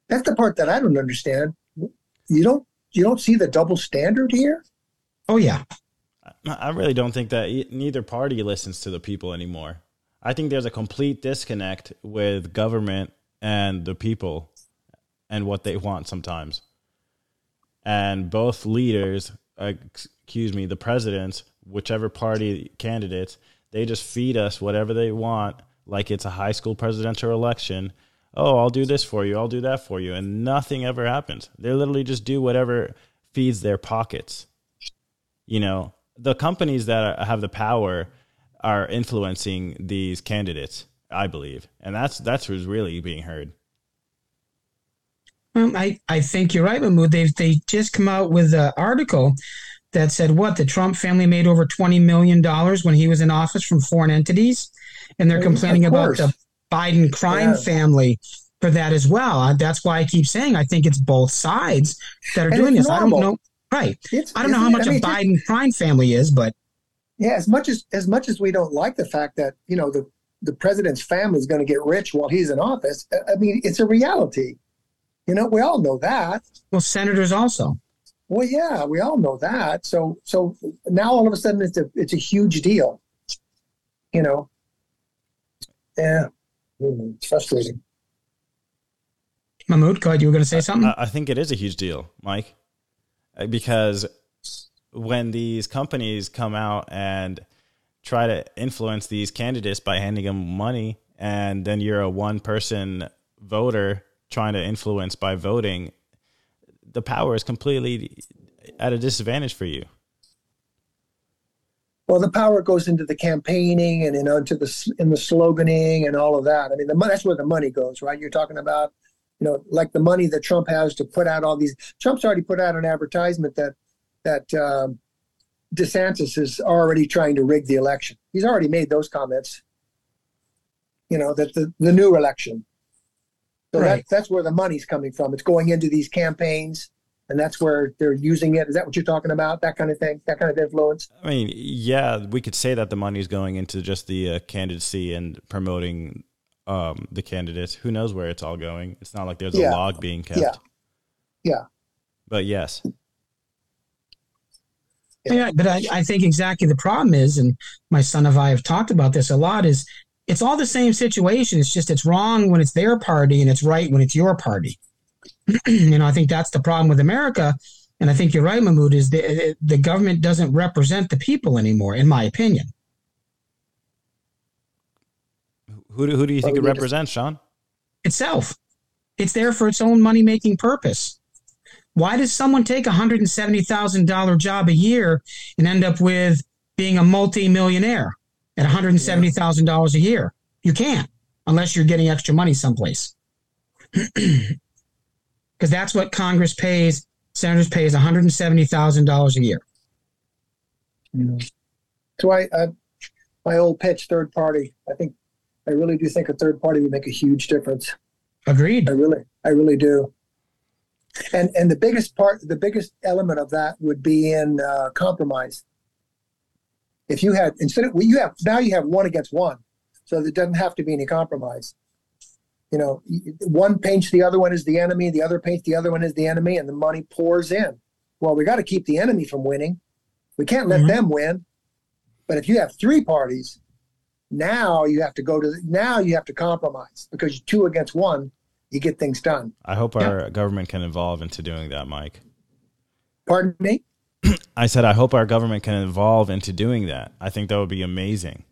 S5: That's the part that I don't understand. You don't you don't see the double standard here?
S4: Oh, yeah.
S3: I really don't think that neither party listens to the people anymore. I think there's a complete disconnect with government and the people and what they want sometimes. And both leaders, uh, excuse me, the presidents, whichever party candidates, they just feed us whatever they want, like it's a high school presidential election. Oh, I'll do this for you, I'll do that for you. And nothing ever happens. They literally just do whatever feeds their pockets. You know, the companies that are, have the power are influencing these candidates, I believe. And that's that's who's really being heard.
S4: Um, I, I think you're right, Mahmood. They've they just come out with an article that said what the Trump family made over twenty million dollars when he was in office from foreign entities, and they're complaining about the Biden crime
S5: Yeah.
S4: family for that as well. Uh, That's why I keep saying I think it's both sides that are
S5: And
S4: doing
S5: it's
S4: this. I don't know. Right.
S5: It's,
S4: I don't know how
S5: isn't
S4: much
S5: it? I mean,
S4: a Biden crime family is, but
S5: Yeah, as much as as much as we don't like the fact that you know the the president's family is going to get rich while he's in office, I- I mean it's a reality. You know, we all know that.
S4: well, senators also.
S5: Well, yeah, we all know that. So so now all of a sudden it's a it's a huge deal. You know. Yeah. Mm, It's frustrating.
S4: Mahmood, go ahead. You were going to say something?
S3: I, I think it is a huge deal, Mike, Uh, because when these companies come out and try to influence these candidates by handing them money, and then you're a one person voter trying to influence by voting, the power is completely at a disadvantage for you.
S5: Well, the power goes into the campaigning and into the in the sloganing and all of that. I mean, the mon- that's where the money goes, right? You're talking about, you know, like the money that Trump has to put out all these. Trump's already put out an advertisement that that um, DeSantis is already trying to rig the election. He's already made those comments. You know that the the new election. So
S4: Right.
S5: that, that's where the money's coming from. It's going into these campaigns, and that's where they're using it. Is that what you're talking about? That kind of thing, that kind of influence.
S3: I mean, yeah, we could say that the money is going into just the uh, candidacy and promoting um, the candidates. Who knows where it's all going? It's not like there's
S5: Yeah.
S3: a log being kept.
S5: Yeah. Yeah.
S3: But yes,
S4: Yeah, but I, I think exactly the problem is, and my son and I have talked about this a lot, is it's all the same situation. It's just it's wrong when it's their party and it's right when it's your party. you know, I think that's the problem with America. And I think you're right, Mahmood, is the, the government doesn't represent the people anymore, in my opinion.
S3: Who do, who do you think it represents, Sean?
S4: Itself. It's there for its own money making purpose. Why does someone take a $170,000 job a year and end up with being a multi-millionaire at $170,000 a year? You can't unless you're getting extra money someplace. Because that's what Congress pays, senators pays $170,000 a year.
S5: So I, I, my old pitch, third party. I think, I really do think a third party would make a huge difference.
S4: Agreed.
S5: I really, I really do. And and the biggest part, the biggest element of that would be in uh, compromise. If you had instead of well, you have now you have one against one, so there doesn't have to be any compromise. You know, one paints the other one as the enemy, the other paints the other one as the enemy, and the money pours in. Well, we got to keep the enemy from winning. We can't let
S4: Mhm.
S5: them win. But if you have three parties, now you have to go to now you have to compromise because two against one, you get things done.
S3: I hope our government can evolve into doing that, Mike.
S5: Pardon me?
S3: I said I hope our government can evolve into doing that. I think that would be amazing.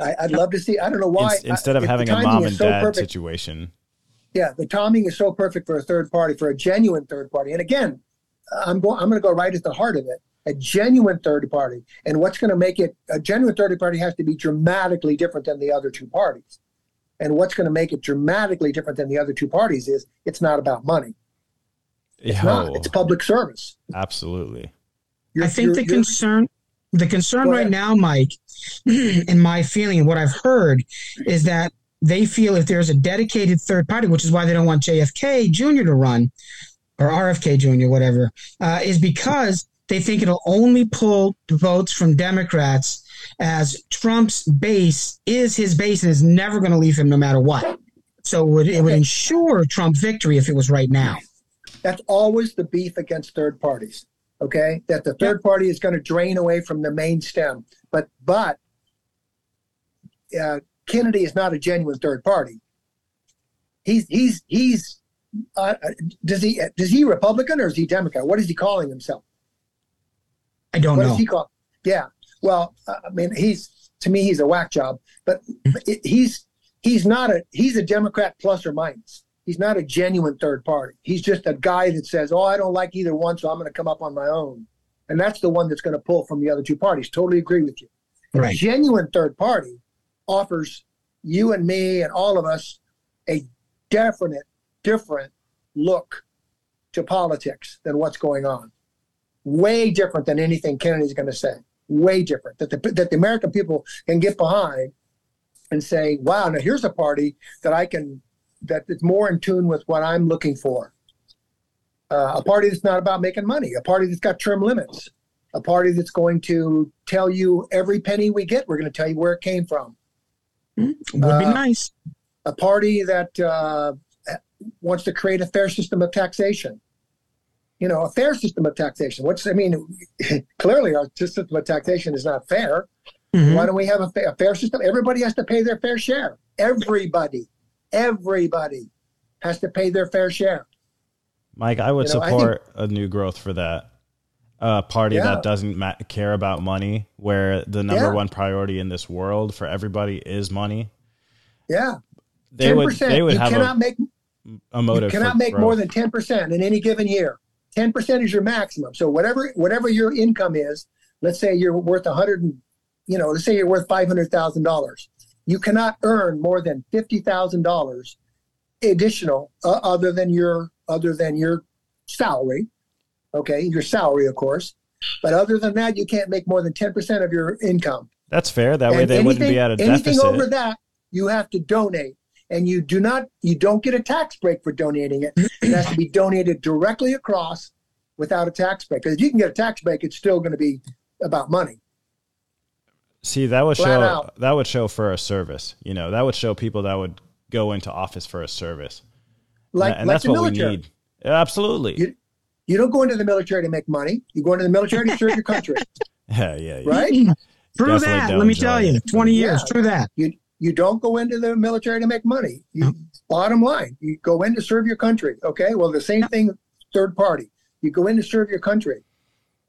S5: I, I'd love to see. I don't know why.
S3: Ins- instead of
S5: the
S3: having a mom and
S5: so
S3: dad
S5: perfect-
S3: situation.
S5: Yeah, the timing is so perfect for a third party, for a genuine third party. And again, I'm going. I'm going to go right at the heart of it. A genuine third party, and what's going to make it a genuine third party has to be dramatically different than the other two parties. And what's going to make it dramatically different than the other two parties is it's not about money. It's
S3: Yo,
S5: not. It's public service.
S3: absolutely.
S5: You're-
S4: I think
S5: you're-
S4: the
S5: you're-
S4: concern, the concern right now, Mike, in my feeling and what I've heard is that they feel if there's a dedicated third party, which is why they don't want JFK Jr. to run or RFK Jr. whatever, uh, is because they think it'll only pull votes from Democrats as Trump's base is his base and is never going to leave him no matter what. So it would, it would ensure Trump victory if it was right now.
S5: That's always the beef against third parties. Okay, that the third party is going to drain away from the main stem. But but uh, Kennedy is not a genuine third party. He's he's he's uh, does he does he Republican or is he Democrat? What is he calling himself?
S4: I don't
S5: What
S4: know.
S5: does he call? Yeah. Well, I mean, he's to me he's a whack job, but hmm. he's he's not a he's a Democrat plus or minus. He's not a genuine third party. He's just a guy that says, "Oh, I don't like either one, so I'm going to come up on my own," and that's the one that's going to pull from the other two parties. Totally agree with you. A genuine third party offers you and me and all of us a definite, different look to politics than what's going on. Way different than anything Kennedy's going to say. Way different that the that the American people can get behind and say, "Wow, now here's a party that I can that is more in tune with what I'm looking for." Uh, a party that's not about making money. A party that's got term limits. A party that's going to tell you every penny we get. We're going to tell you where it came from.
S4: Would be
S5: Uh,
S4: nice.
S5: a party that uh, wants to create a fair system of taxation. You know, a fair system of taxation. which I mean? Clearly, our system of taxation is not fair.
S4: Mhm.
S5: Why don't we have a, fa- a fair system? Everybody has to pay their fair share. Everybody, everybody has to pay their fair share.
S3: Mike, I would
S5: You know, I
S3: support a new growth for that. A party
S5: Yeah.
S3: that doesn't ma- care about money, where the number
S5: Yeah.
S3: one priority in this world for everybody is money.
S5: Yeah,
S3: They
S5: ten
S3: would
S5: percent.
S3: they would
S5: You
S3: have
S5: cannot
S3: a,
S5: make
S3: a motive.
S5: you cannot make
S3: growth.
S5: more than ten percent in any given year. Ten percent is your maximum. So whatever whatever your income is, let's say you're worth a hundred and you know, let's say you're worth five hundred thousand dollars. You cannot earn more than fifty thousand dollars additional uh, other than your other than your salary. Okay, your salary, of course. But other than that, you can't make more than ten percent of your income.
S3: That's fair. That way
S5: And
S3: they wouldn't be
S5: anything-
S3: at a
S5: anything
S3: deficit.
S5: over that, you have to donate, and you do not. You don't get a tax break for donating it. It has to be donated directly across without a tax break. Because if you can get a tax break, it's still going to be about money.
S3: See, that would
S5: Flat
S3: show
S5: out.
S3: that would show for a service. You know, that would show people that would go into office for a service.
S5: Like,
S3: and
S5: like
S3: that's
S5: the
S3: what
S5: military.
S3: we need. Absolutely.
S5: You- You don't go into the military to make money. You go into the military to serve your country,
S3: yeah, yeah, yeah.
S5: right?
S4: True
S3: Definitely
S4: that. Let me tell you,
S3: it.
S4: 20 years.
S5: Yeah.
S4: True that.
S5: You you don't go into the military to make money. You, bottom line, you go in to serve your country. Okay. Well, the same thing, third party. You go in to serve your country.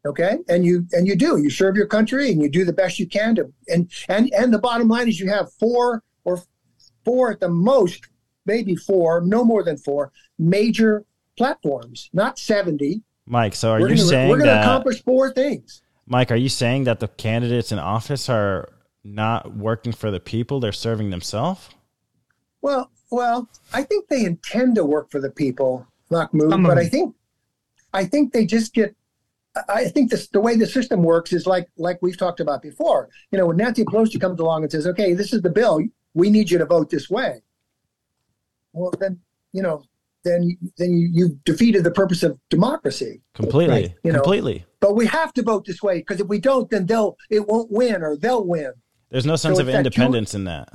S5: Okay, and you and you do. You serve your country and you do the best you can to. And and and the bottom line is you have four or four at the most, maybe four, no more than four major platforms, not seventy.
S3: Mike, so are
S5: we're
S3: you
S5: gonna,
S3: saying
S5: we're going to accomplish four things.
S3: Mike, are you saying that the candidates in office are not working for the people, they're serving themselves?
S5: Well, well, I think they intend to work for the people, Mahmood,
S4: Some of
S5: but I think, I think they just get. I I think this, the way the system works is like like we've talked about before. You know, when Nancy Pelosi comes along and says, "Okay, this is the bill. We need you to vote this way." Well, then you know, then you- then you, you've defeated the purpose of democracy.
S3: Completely.
S5: Right, you know.
S3: completely.
S5: But we have to vote this way because if we don't, then they'll it won't win or they'll win.
S3: There's no sense
S5: So
S3: of independence in that.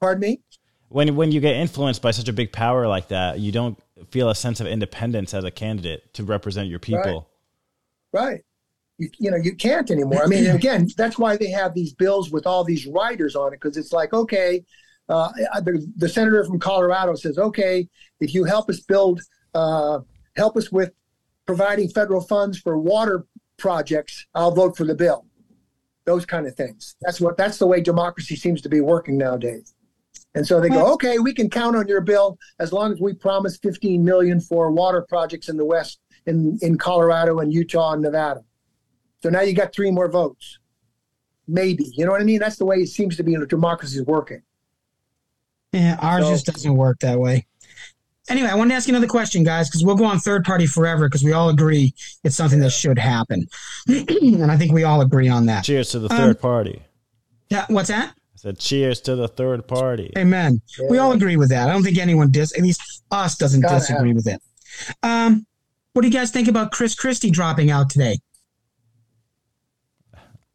S5: Pardon me.
S3: When when you get influenced by such a big power like that, you don't feel a sense of independence as a candidate to represent your people.
S5: Right. You, you know, you can't anymore. I mean, again, that's why they have these bills with all these riders on it because it's like, okay, uh, the, the senator from Colorado says, okay, if you help us build, uh, help us with providing federal funds for water projects, I'll vote for the bill. Those kind of things. That's what. That's the way democracy seems to be working nowadays. And so they go, okay, we can count on your bill as long as we promise 15 million for water projects in the West, in, in Colorado and Utah and Nevada. So now you got three more votes. Maybe. You know what I mean? That's the way it seems to be in a democracy is working.
S4: Yeah, ours
S5: So-
S4: just doesn't work that way. Anyway, I wanted to ask you another question, guys, because we'll go on third party forever because we all agree it's something that should happen. and I think we all agree on that.
S3: Cheers to the
S4: Um,
S3: third party.
S4: Yeah, what's that?
S3: I said cheers to the third party.
S4: Amen. We all agree with that. I don't think anyone dis at least us doesn't
S5: Gotta
S4: disagree with it. Um, what do you guys think about Chris Christie dropping out today?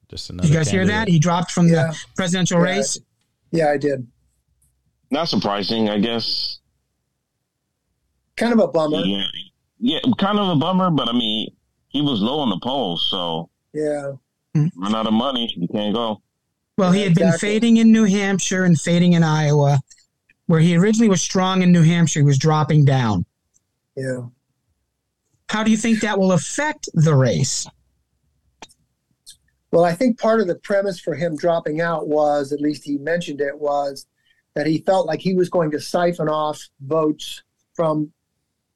S3: Just
S4: Did
S3: another
S4: you guys hear that? He dropped from
S5: Yeah.
S4: the presidential
S5: Yeah.
S4: race.
S5: Yeah, I did.
S1: Not surprising, I guess.
S5: Kind of a bummer.
S1: Yeah, yeah, kind of a bummer, but I mean, he was low on the polls, so
S5: Yeah. Hmm.
S1: run out of money, you can't go.
S4: Well, he
S5: Yeah,
S4: had been
S5: exactly.
S4: fading in New Hampshire and fading in Iowa, where he originally was strong in New Hampshire. He was dropping down.
S5: Yeah.
S4: How do you think that will affect the race?
S5: Well, I think part of the premise for him dropping out was, at least he mentioned it, was that he felt like he was going to siphon off votes from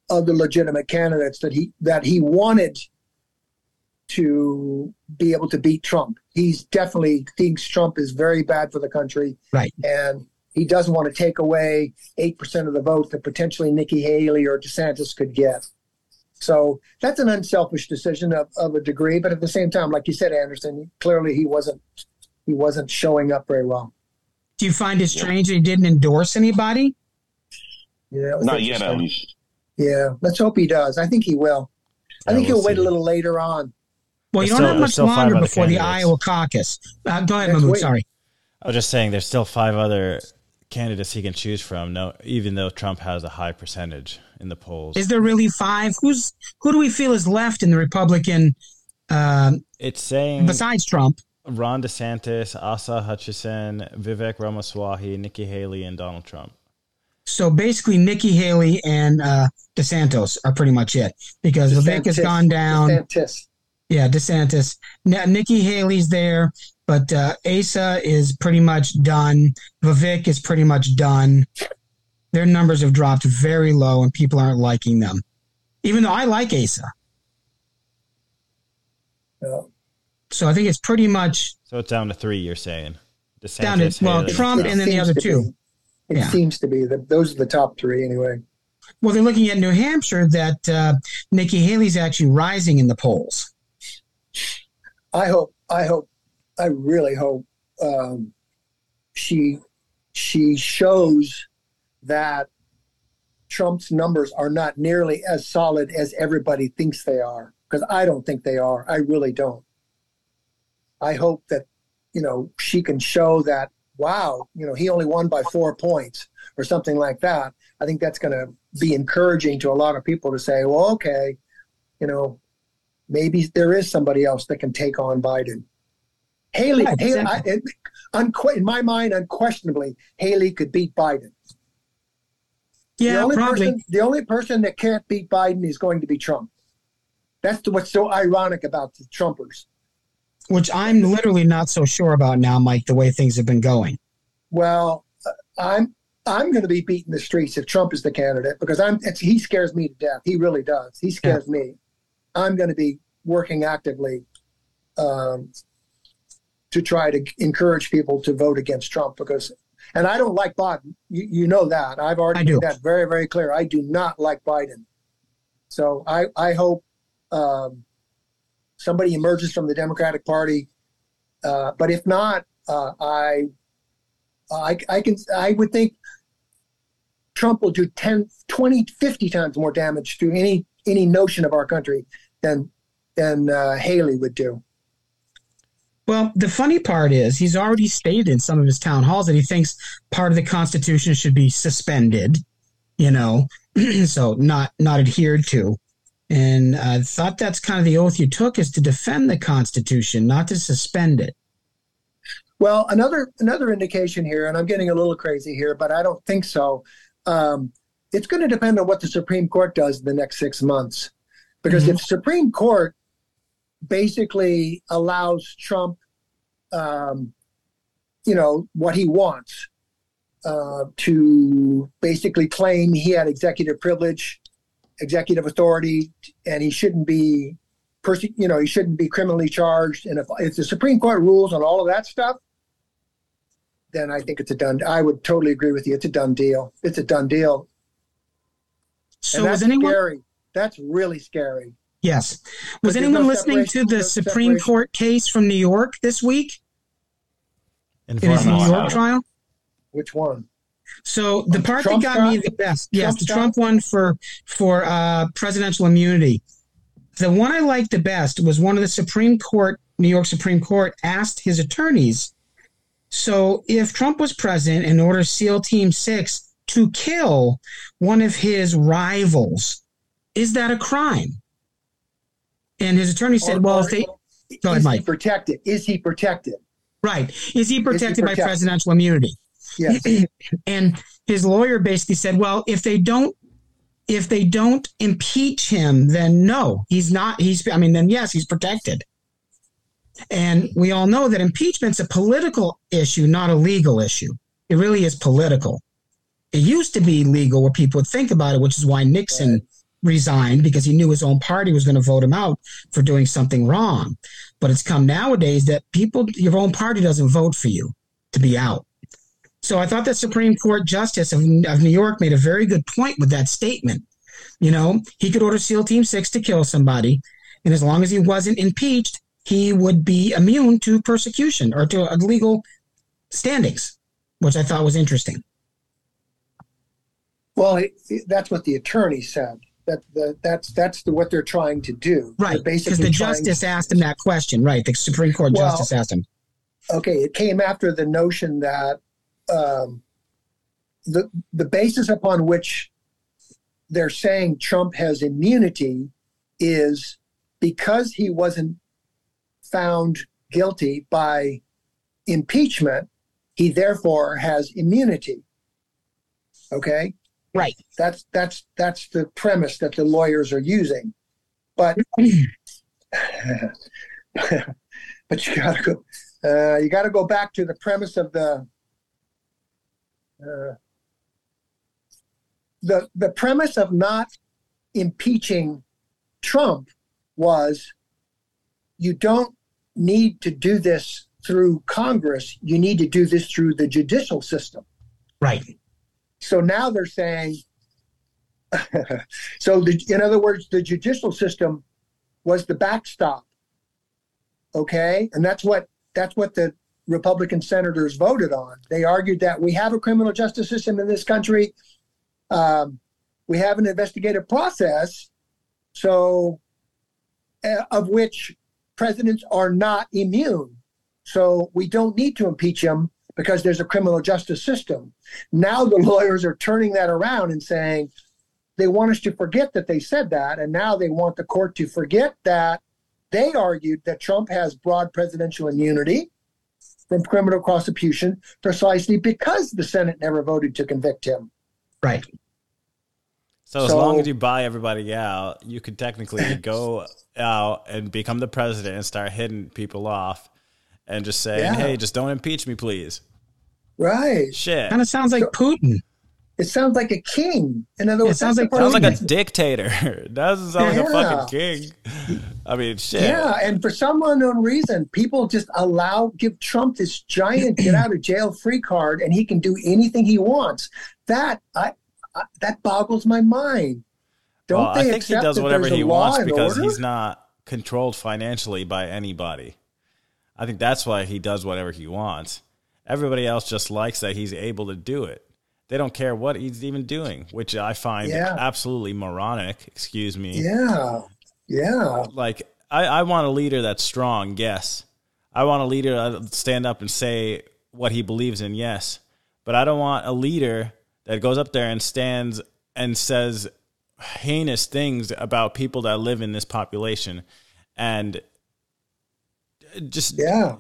S5: other legitimate candidates that he that he wanted to be able to beat Trump. He's definitely thinks Trump is very bad for the country,
S4: Right.
S5: and he doesn't want to take away eight percent of the vote that potentially Nikki Haley or DeSantis could get. So that's an unselfish decision of, of a degree, but at the same time, like you said, Anderson, clearly he wasn't he wasn't showing up very well.
S4: Do you find it strange that he didn't endorse anybody?
S5: Yeah,
S1: Not yet, at least.
S5: Yeah, let's hope he does. I think he will. I
S3: Yeah,
S5: think
S3: we'll
S5: he'll wait a little later on.
S4: Well, you don't
S3: still-
S4: have much longer before the. Iowa caucus. Uh, go ahead,
S5: Mahmood.
S4: Sorry.
S3: I was just saying there's still five other candidates he can choose from, no even though Trump has a high percentage in the polls.
S4: Is there really five? Who's who do we feel is left in the Republican um,
S3: it's saying
S4: besides Trump?
S3: Ron DeSantis, Asa Hutchinson, Vivek Ramaswamy, Nikki Haley, and Donald Trump.
S4: So basically, Nikki Haley and uh, DeSantis are pretty much it because Vivek has gone down.
S5: DeSantis.
S4: Yeah, DeSantis. N- Nikki Haley's there, but uh, Asa is pretty much done. Vivek is pretty much done. Their numbers have dropped very low, and people aren't liking them. Even though I like Asa.
S5: Yeah.
S4: So I think it's pretty much
S3: So it's down to three. You're saying DeSantis,
S4: down to well
S3: Haley,
S4: Trump and then the other
S5: to
S4: two.
S5: It
S4: Yeah.
S5: seems to be that those are the top three anyway.
S4: Well, they're looking at New Hampshire that uh, Nikki Haley's actually rising in the polls.
S5: I hope. I hope. I really hope um, she she shows that Trump's numbers are not nearly as solid as everybody thinks they are. Because I don't think they are. I really don't. I hope that you know she can show that. Wow, you know he only won by four points or something like that. I think that's going to be encouraging to a lot of people to say, well, okay, you know, maybe there is somebody else that can take on Biden. Haley,
S4: Right,
S5: Haley I,
S4: exactly.
S5: unque- in my mind, unquestionably, Haley could beat Biden. the
S4: Yeah,
S5: only
S4: probably.
S5: person, the only person that can't beat Biden is going to be Trump. That's the, what's so ironic about the Trumpers.
S4: Which I'm literally not so sure about now, Mike. The way things have been going.
S5: Well, I'm I'm going to be beating the streets if Trump is the candidate because I'm it's, he scares me to death. He really does. He scares me. I'm going to be working actively um, to try to encourage people to vote against Trump because, and I don't like Biden. You, you know that. I've already made that very very clear. I do not like Biden. So I I hope um, somebody emerges from the Democratic Party. Uh, but if not, uh, I I, I can I would think Trump will do 10, 20, 50 times more damage to any any notion of our country than than uh, Haley would do.
S4: Well, the funny part is he's already stated in some of his town halls that he thinks part of the Constitution should be suspended. You know, so not not adhered to. And I thought that's kind of the oath you took is to defend the Constitution, not to suspend it.
S5: Well, another another indication here, and I'm getting a little crazy here, but I don't think so. Um, it's going to depend on what the Supreme Court does in the next six months, because
S4: Mhm.
S5: if Supreme Court basically allows Trump, um, you know, what he wants uh, to basically claim he had executive privilege, executive authority, and he shouldn't be, perse- you know, he shouldn't be criminally charged. And if, if the Supreme Court rules on all of that stuff, then I think it's a done. I would totally agree with you. It's a done deal. It's a done deal.
S4: So
S5: and that's
S4: anyone
S5: scary. That's really scary.
S4: yes. Was anyone
S5: no
S4: listening to the
S5: no
S4: Supreme
S5: separation.
S4: Court case from New York this week? In his
S3: Inform
S4: New. York trial?
S5: Which one?
S4: So the part
S5: Trump's
S4: that got me the best, yes,
S5: Trump's
S4: the? Trump one for for uh, presidential immunity. The one I liked the best was one of the Supreme Court, New York Supreme Court, asked his attorneys. So if Trump was president and ordered SEAL Team Six to kill one of his rivals, is that a crime? And his attorney said,
S5: Or-
S4: "Well,
S5: or-
S4: if they Go
S5: is
S4: ahead,
S5: he
S4: Mike.
S5: protected? Is he protected?
S4: right, is he protected by
S5: protected?
S4: presidential immunity?"
S5: Yes.
S4: and his lawyer basically said, "Well, if they don't, if they don't impeach him, then no, he's not. He's. I mean, then yes, he's protected." And we all know that impeachment's a political issue, not a legal issue. It really is political. It used to be legal where people would think about it, which is why Nixon
S5: Right.
S4: resigned because he knew his own party was going to vote him out for doing something wrong. But it's come nowadays that people, your own party doesn't vote for you to be out. So I thought the Supreme Court Justice of, of New York made a very good point with that statement. You know, he could order SEAL Team 6 to kill somebody, and as long as he wasn't impeached, he would be immune to persecution or to legal standings, which I thought was interesting.
S5: Well, it, it- that's what the attorney said. That, that that's that's the, what they're trying to do.
S4: Right. Because
S5: basically
S4: the justice asked him that question. Right. The Supreme Court
S5: Well-
S4: justice asked him.
S5: okay, it came after the notion that um, the the basis upon which they're saying Trump has immunity is because he wasn't found guilty by impeachment, he therefore has immunity. Okay?
S4: Right.
S5: That's that's that's the premise that the lawyers are using. But but you gotta go uh, you gotta go back to the premise of the uh, the the premise of not impeaching Trump was you don't need to do this through Congress. You need to do this through the judicial system.
S4: Right.
S5: So now they're saying, so the, in other words, the judicial system was the backstop. Okay, and that's what that's what the Republican senators voted on. They argued that we have a criminal justice system in this country. Um, we have an investigative process, so uh, of which presidents are not immune. So we don't need to impeach him because there's a criminal justice system. Now the lawyers are turning that around and saying they want us to forget that they said that, and now they want the court to forget that they argued that Trump has broad presidential immunity from criminal prosecution precisely because the Senate never voted to convict him.
S4: Right.
S3: So as long as you buy everybody out, you could technically go out and become the president and start hitting people off and just say, yeah. "Hey, just don't impeach me, please."
S5: Right.
S3: Shit.
S4: Kind of sounds like Putin.
S5: It sounds like a king. In other words,
S3: it sounds like sounds like a dictator. It doesn't sound yeah. like a fucking king. I mean, shit.
S5: Yeah, and for some unknown reason, people just allow give Trump this giant get out of jail free card, and he can do anything he wants. That I, I that boggles my mind.
S3: Don't well, I think he does whatever he wants because order? he's not controlled financially by anybody. I think that's why he does whatever he wants. Everybody else just likes that he's able to do it. They don't care what he's even doing, which I find yeah. absolutely moronic. Excuse me.
S5: Yeah. Yeah.
S3: Like, I, I want a leader that's strong, yes. I want a leader to stand up and say what he believes in, yes. But I don't want a leader that goes up there and stands and says heinous things about people that live in this population and just
S5: yeah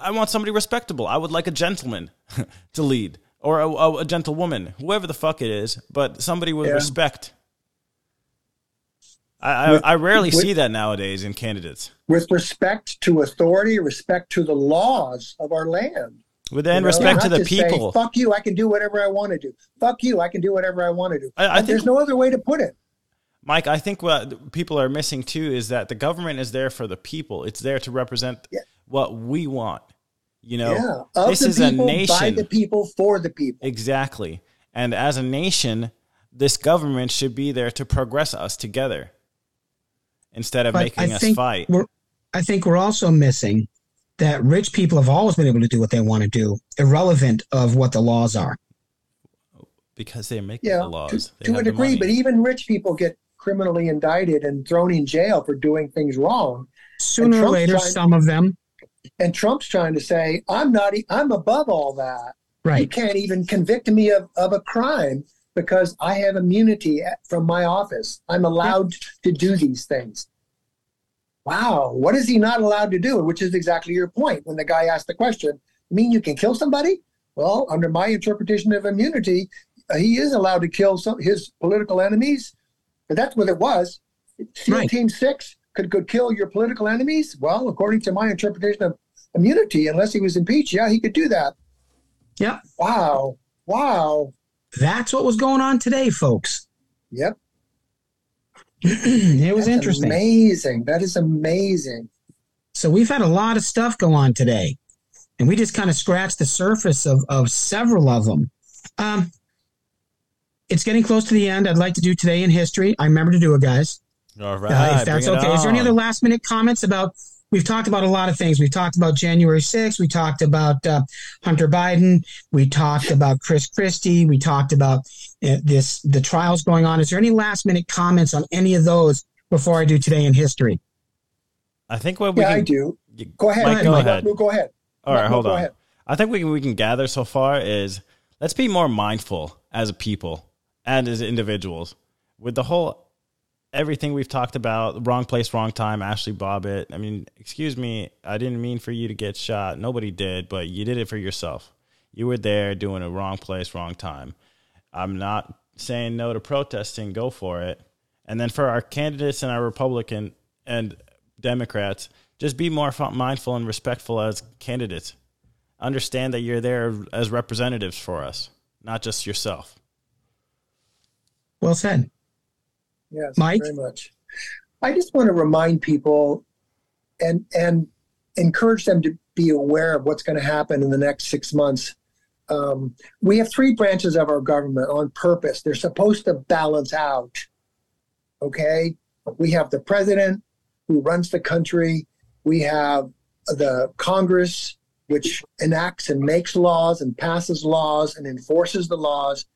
S3: i want somebody respectable i would like a gentleman to lead or a, a, gentlewoman whoever the fuck it is but somebody with yeah. respect I, with, I, I rarely with, see that nowadays in candidates
S5: with respect to authority respect to the laws of our land
S3: with then respect to the people.
S5: Say, Fuck you! I can do whatever I want to do. Fuck you! I can do whatever I want to do. I, I think, there's no other way to put it.
S3: Mike, I think what people are missing too is that the government is there for the people. It's there to represent yeah. what we want. You know,
S5: yeah. this is people, a nation by the people for the people.
S3: Exactly. And as a nation, this government should be there to progress us together instead of but making I us fight.
S4: I think we're also missing that rich people have always been able to do what they want to do, irrelevant of what the laws are.
S3: Because they're making yeah, the laws.
S5: To, to a degree, but even rich people get criminally indicted and thrown in jail for doing things wrong.
S4: Sooner or later, trying, some of them.
S5: And Trump's trying to say, I'm not, I'm above all that.
S4: Right.
S5: You can't even convict me of, of a crime because I have immunity from my office. I'm allowed to do these things. Wow, what is he not allowed to do? Which is exactly your point when the guy asked the question. You mean you can kill somebody? Well, under my interpretation of immunity, uh, he is allowed to kill some his political enemies but that's what it was. SEAL right. Team Six could could kill your political enemies. Well, according to my interpretation of immunity, unless he was impeached, yeah, he could do that.
S4: Yep.
S5: Wow. Wow.
S4: That's what was going on today, folks.
S5: Yep.
S4: it was
S5: That's
S4: interesting.
S5: Amazing. That is amazing.
S4: So we've had a lot of stuff go on today, and we just kind of scratched the surface of, of several of them. Um, it's getting close to the end. I'd like to do today in history. I remember to do it, guys.
S3: All right. Uh,
S4: if that's okay. Is there any other last minute comments about? We've talked about a lot of things. We've talked about January 6th. We talked about uh, Hunter Biden. We talked about Chris Christie. We talked about uh, this the trials going on. Is there any last minute comments on any of those before I do today in history?
S3: I think what we
S5: yeah,
S3: can,
S5: I do. Go ahead.
S3: Mike, go, Mike, ahead.
S5: No, go ahead.
S3: All right, no, hold on. Ahead. I think we we can gather so far is let's be more mindful as a people and as individuals with the whole everything we've talked about, wrong place, wrong time, Ashli Babbitt. I mean, excuse me, I didn't mean for you to get shot. Nobody did, but you did it for yourself. You were there doing a wrong place, wrong time. I'm not saying no to protesting, go for it. And then for our candidates and our Republican and Democrats, just be more mindful and respectful as candidates. Understand that you're there as representatives for us, not just yourself.
S4: Well said.
S5: Yes,
S4: Mike?
S5: very much. I just want to remind people and and encourage them to be aware of what's going to happen in the next six months. Um, we have three branches of our government on purpose. They're supposed to balance out. Okay, we have the president who runs the country. We have the Congress, which enacts and makes laws and passes laws and enforces the laws.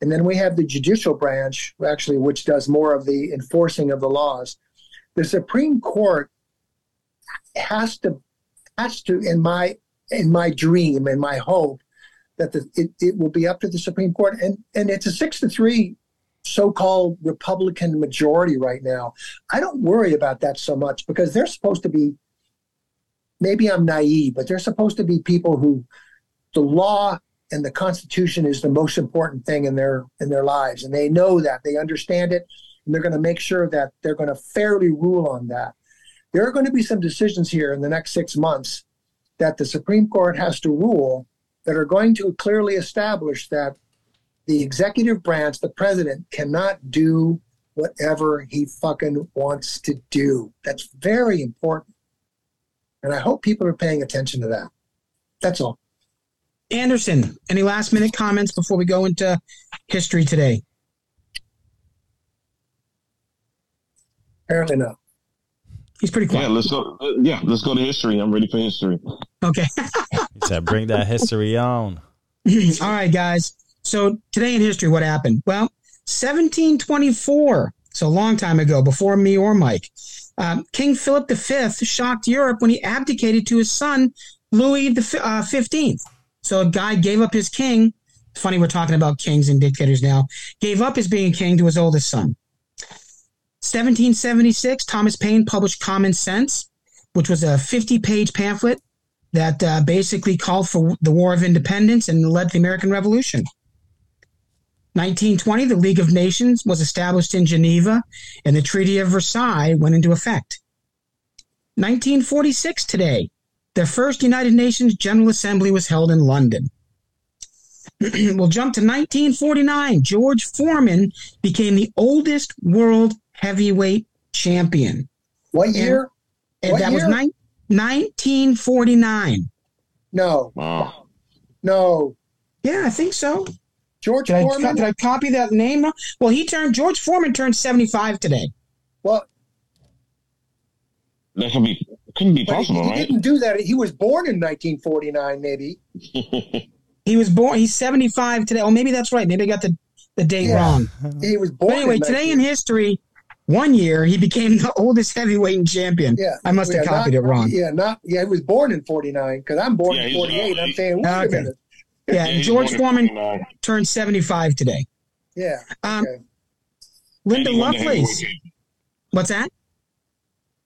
S5: And then we have the judicial branch, actually, which does more of the enforcing of the laws. The Supreme Court has to has to, in my in my dream and my hope, that the, it, it will be up to the Supreme Court. And and it's a six to three so-called Republican majority right now. I don't worry about that so much because they're supposed to be maybe I'm naive, but they're supposed to be people who the law and the Constitution is the most important thing in their in their lives, and they know that they understand it, and they're going to make sure that they're going to fairly rule on that. There are going to be some decisions here in the next six months that the Supreme Court has to rule that are going to clearly establish that the executive branch, the president, cannot do whatever he fucking wants to do. That's very important. And I hope people are paying attention to that. That's all.
S4: Anderson, any last minute comments before we go into history today?
S5: Apparently not.
S4: He's pretty quiet.
S1: Yeah, let's go. uh, Yeah, let's go to history. I'm ready for history.
S4: Okay.
S3: He said, bring that history on.
S4: All right, guys. So today in history, what happened? Well, 1724, so a long time ago, before me or Mike, um, King Philip V shocked Europe when he abdicated to his son Louis the uh, 15th. So a guy gave up his king. Funny, we're talking about kings and dictators now. Gave up his being a king to his oldest son. 1776, Thomas Paine published Common Sense, which was a 50 page pamphlet that uh, basically called for the War of Independence and led the American Revolution. 1920, the League of Nations was established in Geneva, and the Treaty of Versailles went into effect. 1946, today, the first United Nations General Assembly was held in London. we'll jump to 1949. George Foreman became the oldest world heavyweight champion.
S5: What year?
S4: And
S5: What
S4: that was
S5: year?
S4: 1949.
S5: No,
S1: Wow.
S5: no.
S4: Yeah, I think so.
S5: George
S4: Did I, did I copy that name? wrong? Well, he turned George Foreman turned 75 today.
S5: well,
S1: That could be couldn't be
S5: but
S1: possible,
S5: he
S1: right?
S5: didn't do that. He was born in 1949, maybe.
S4: He was born. He's 75 today. Oh, maybe that's right. Maybe I got the, the date
S5: Yeah.
S4: wrong.
S5: He was born.
S4: But anyway,
S5: in
S4: today in history, one year he became the oldest heavyweight champion.
S5: Yeah,
S4: I must have copied
S5: not-
S4: it wrong.
S5: Yeah, not. Yeah, he was born in 49 because I'm born
S1: Yeah,
S5: in 48. I'm saying, wait
S4: Okay.
S5: a minute.
S4: Yeah,
S1: he's
S4: George
S1: born
S4: Foreman turned 75 today.
S5: Yeah.
S4: Um,
S5: okay.
S4: Linda
S1: And he won the
S4: Lovelace. What's that?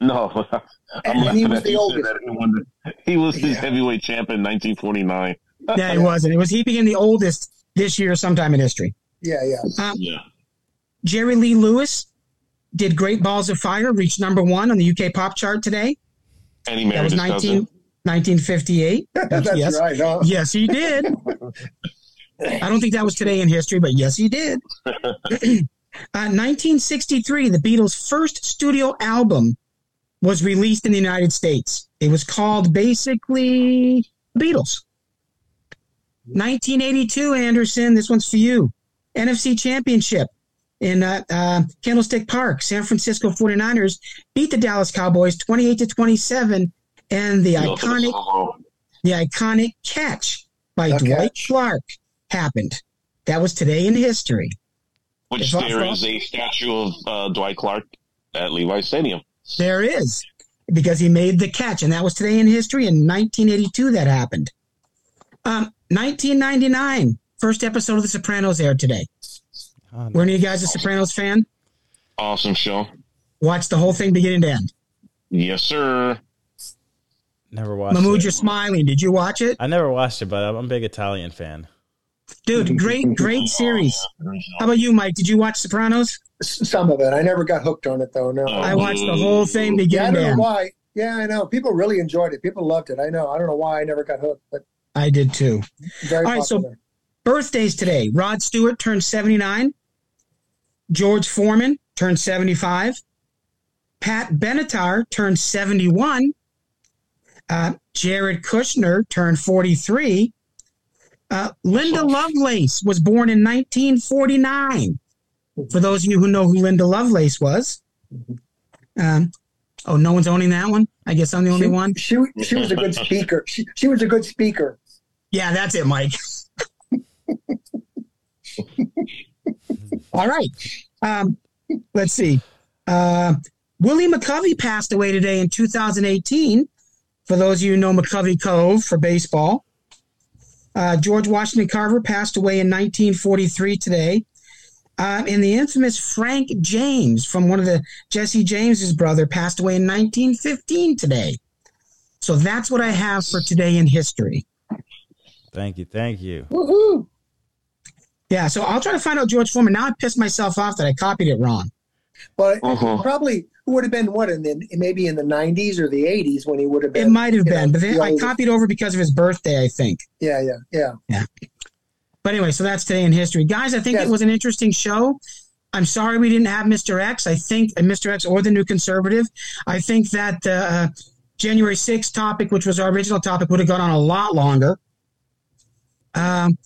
S1: No, I'm
S5: And he was the oldest.
S1: He, won the- he was the
S5: Yeah.
S1: heavyweight champ in 1949.
S4: Yeah, he wasn't. It was he became the oldest this year sometime in history.
S5: Yeah, yeah.
S1: Yeah.
S4: Jerry Lee Lewis did Great Balls of Fire, reached number one on the UK pop chart today.
S1: And he
S4: That was
S1: his
S4: 19, 1958.
S5: That's
S4: yes.
S5: right. Huh?
S4: Yes, he did. I don't think that was today in history, but yes, he did. Uh, 1963, the Beatles' first studio album was released in the United States. It was called basically Beatles. 1982, Anderson, this one's for you. NFC Championship in uh, uh, Candlestick Park. San Francisco 49ers beat the Dallas Cowboys 28 to 27, and the
S1: He
S4: iconic the iconic catch by
S5: The
S4: Dwight
S5: catch.
S4: Clark happened. That was today in history.
S1: Which
S4: If I-
S1: there is a statue of uh, Dwight Clark at Levi Stadium.
S4: There is, because he made the catch, and that was today in history. In 1982, that happened. Um, 1999, first episode of The Sopranos aired today.
S3: Oh,
S4: Were any of you guys a Sopranos fan?
S1: Awesome show.
S4: Watch the whole thing beginning to end.
S1: Yes, sir.
S3: Never watched
S4: Mahmood,
S3: it.
S4: you're smiling. Did you watch it?
S3: I never watched it, but I'm a big Italian fan.
S4: Dude, great, great series. How about you, Mike? Did you watch Sopranos?
S5: S- Some of it. I never got hooked on it though. No.
S1: Oh.
S4: I watched the whole thing
S5: yeah, I
S4: beginning
S5: don't
S4: to
S5: know why. Yeah, I know. People really enjoyed it. People loved it. I know. I don't know why I never got hooked, but
S4: I did too.
S5: very
S4: All right, so- Birthdays today. Rod Stewart turned 79. George Foreman turned 75. Pat Benatar turned 71. Uh, Jared Kushner turned 43. Uh, Linda Lovelace was born in 1949. For those of you who know who Linda Lovelace was. Um, oh, no one's owning that one? I guess I'm the only
S5: she,
S4: one.
S5: She she was a good speaker. She she was a good speaker.
S4: Yeah, that's it, Mike. All right. Um, let's see. Uh, Willie McCovey passed away today in 2018. For those of you who know McCovey Cove for baseball, uh, George Washington Carver passed away in 1943 today. Uh, and the infamous Frank James from one of the Jesse James's brother passed away in 1915 today. So that's what I have for today in history.
S3: Thank you, thank you.
S5: Woohoo!
S4: Yeah, so I'll try to find out George Foreman. Now I pissed myself off that I copied it wrong.
S5: But
S1: Uh-huh.
S5: probably would have been what in the maybe in the nineties or the eighties when he would have been.
S4: It might have been,
S5: know,
S4: but then I copied over because of his birthday, I think.
S5: Yeah, yeah, yeah, yeah.
S4: But anyway, so that's today in history. Guys, I think
S5: Yes.
S4: it was an interesting show. I'm sorry we didn't have Mr. X. I think uh, Mr. X or the New Conservative. I think that uh, January 6th topic, which was our original topic, would have gone on a lot longer. Um,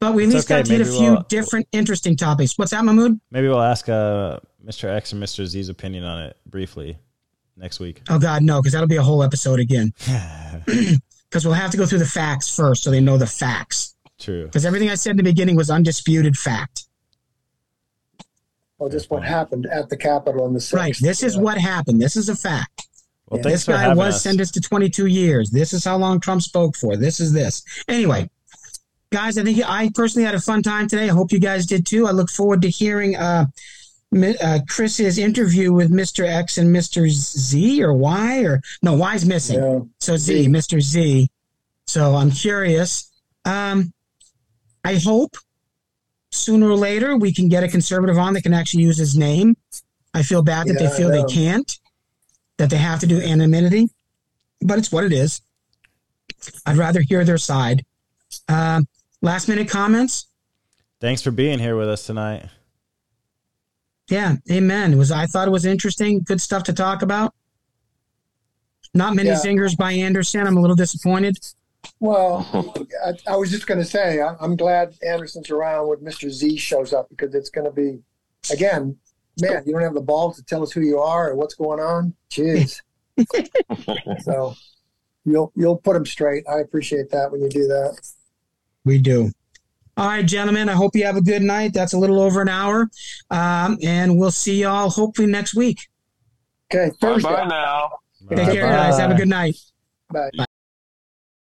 S4: but we at
S3: It's
S4: least
S3: okay,
S4: got to hit a few
S3: we'll-
S4: different interesting topics. What's that, Mahmood?
S3: Maybe we'll ask uh, Mr. X or Mr. Z's opinion on it briefly next week.
S4: Oh, God, no, because that'll be a whole episode again. Because we'll have to go through the facts first so they know the facts.
S3: True.
S4: Because everything I said in the beginning was undisputed fact.
S5: Well, just what happened at the Capitol in the 6th.
S4: Right. This is
S5: Yeah.
S4: what happened. This is a fact.
S3: Well,
S5: Yeah.
S4: this guy was
S3: us.
S4: sentenced to 22 years. This is how long Trump spoke for. This is this. Anyway, guys, I think I personally had a fun time today. I hope you guys did too. I look forward to hearing uh, uh, Chris's interview with Mr. X and Mr. Z or Y or no, Y's missing.
S5: Yeah.
S4: So Z,
S5: Z.
S4: Mr. Z. So I'm curious. Um, I hope sooner or later we can get a conservative on that can actually use his name. I feel bad that
S5: Yeah,
S4: they feel they can't, that they have to do anonymity, but it's what it is. I'd rather hear their side. Um, last minute comments.
S3: Thanks for being here with us tonight.
S4: Yeah, amen. It was I thought it was interesting, good stuff to talk about. Not many
S5: Yeah.
S4: zingers by Anderson. I'm a little disappointed.
S5: Well, I, I was just going to say, I, I'm glad Anderson's around when Mr. Z shows up because it's going to be, again, man, you don't have the balls to tell us who you are or what's going on. Jeez. so you'll you'll put them straight. I appreciate that when you do that.
S4: We do. All right, gentlemen. I hope you have a good night. That's a little over an hour, um, and we'll see y'all hopefully next week.
S5: Okay,
S1: Bye
S5: Thursday.
S1: bye now.
S4: Take care, guys. Have a good night.
S5: Bye.
S4: Bye.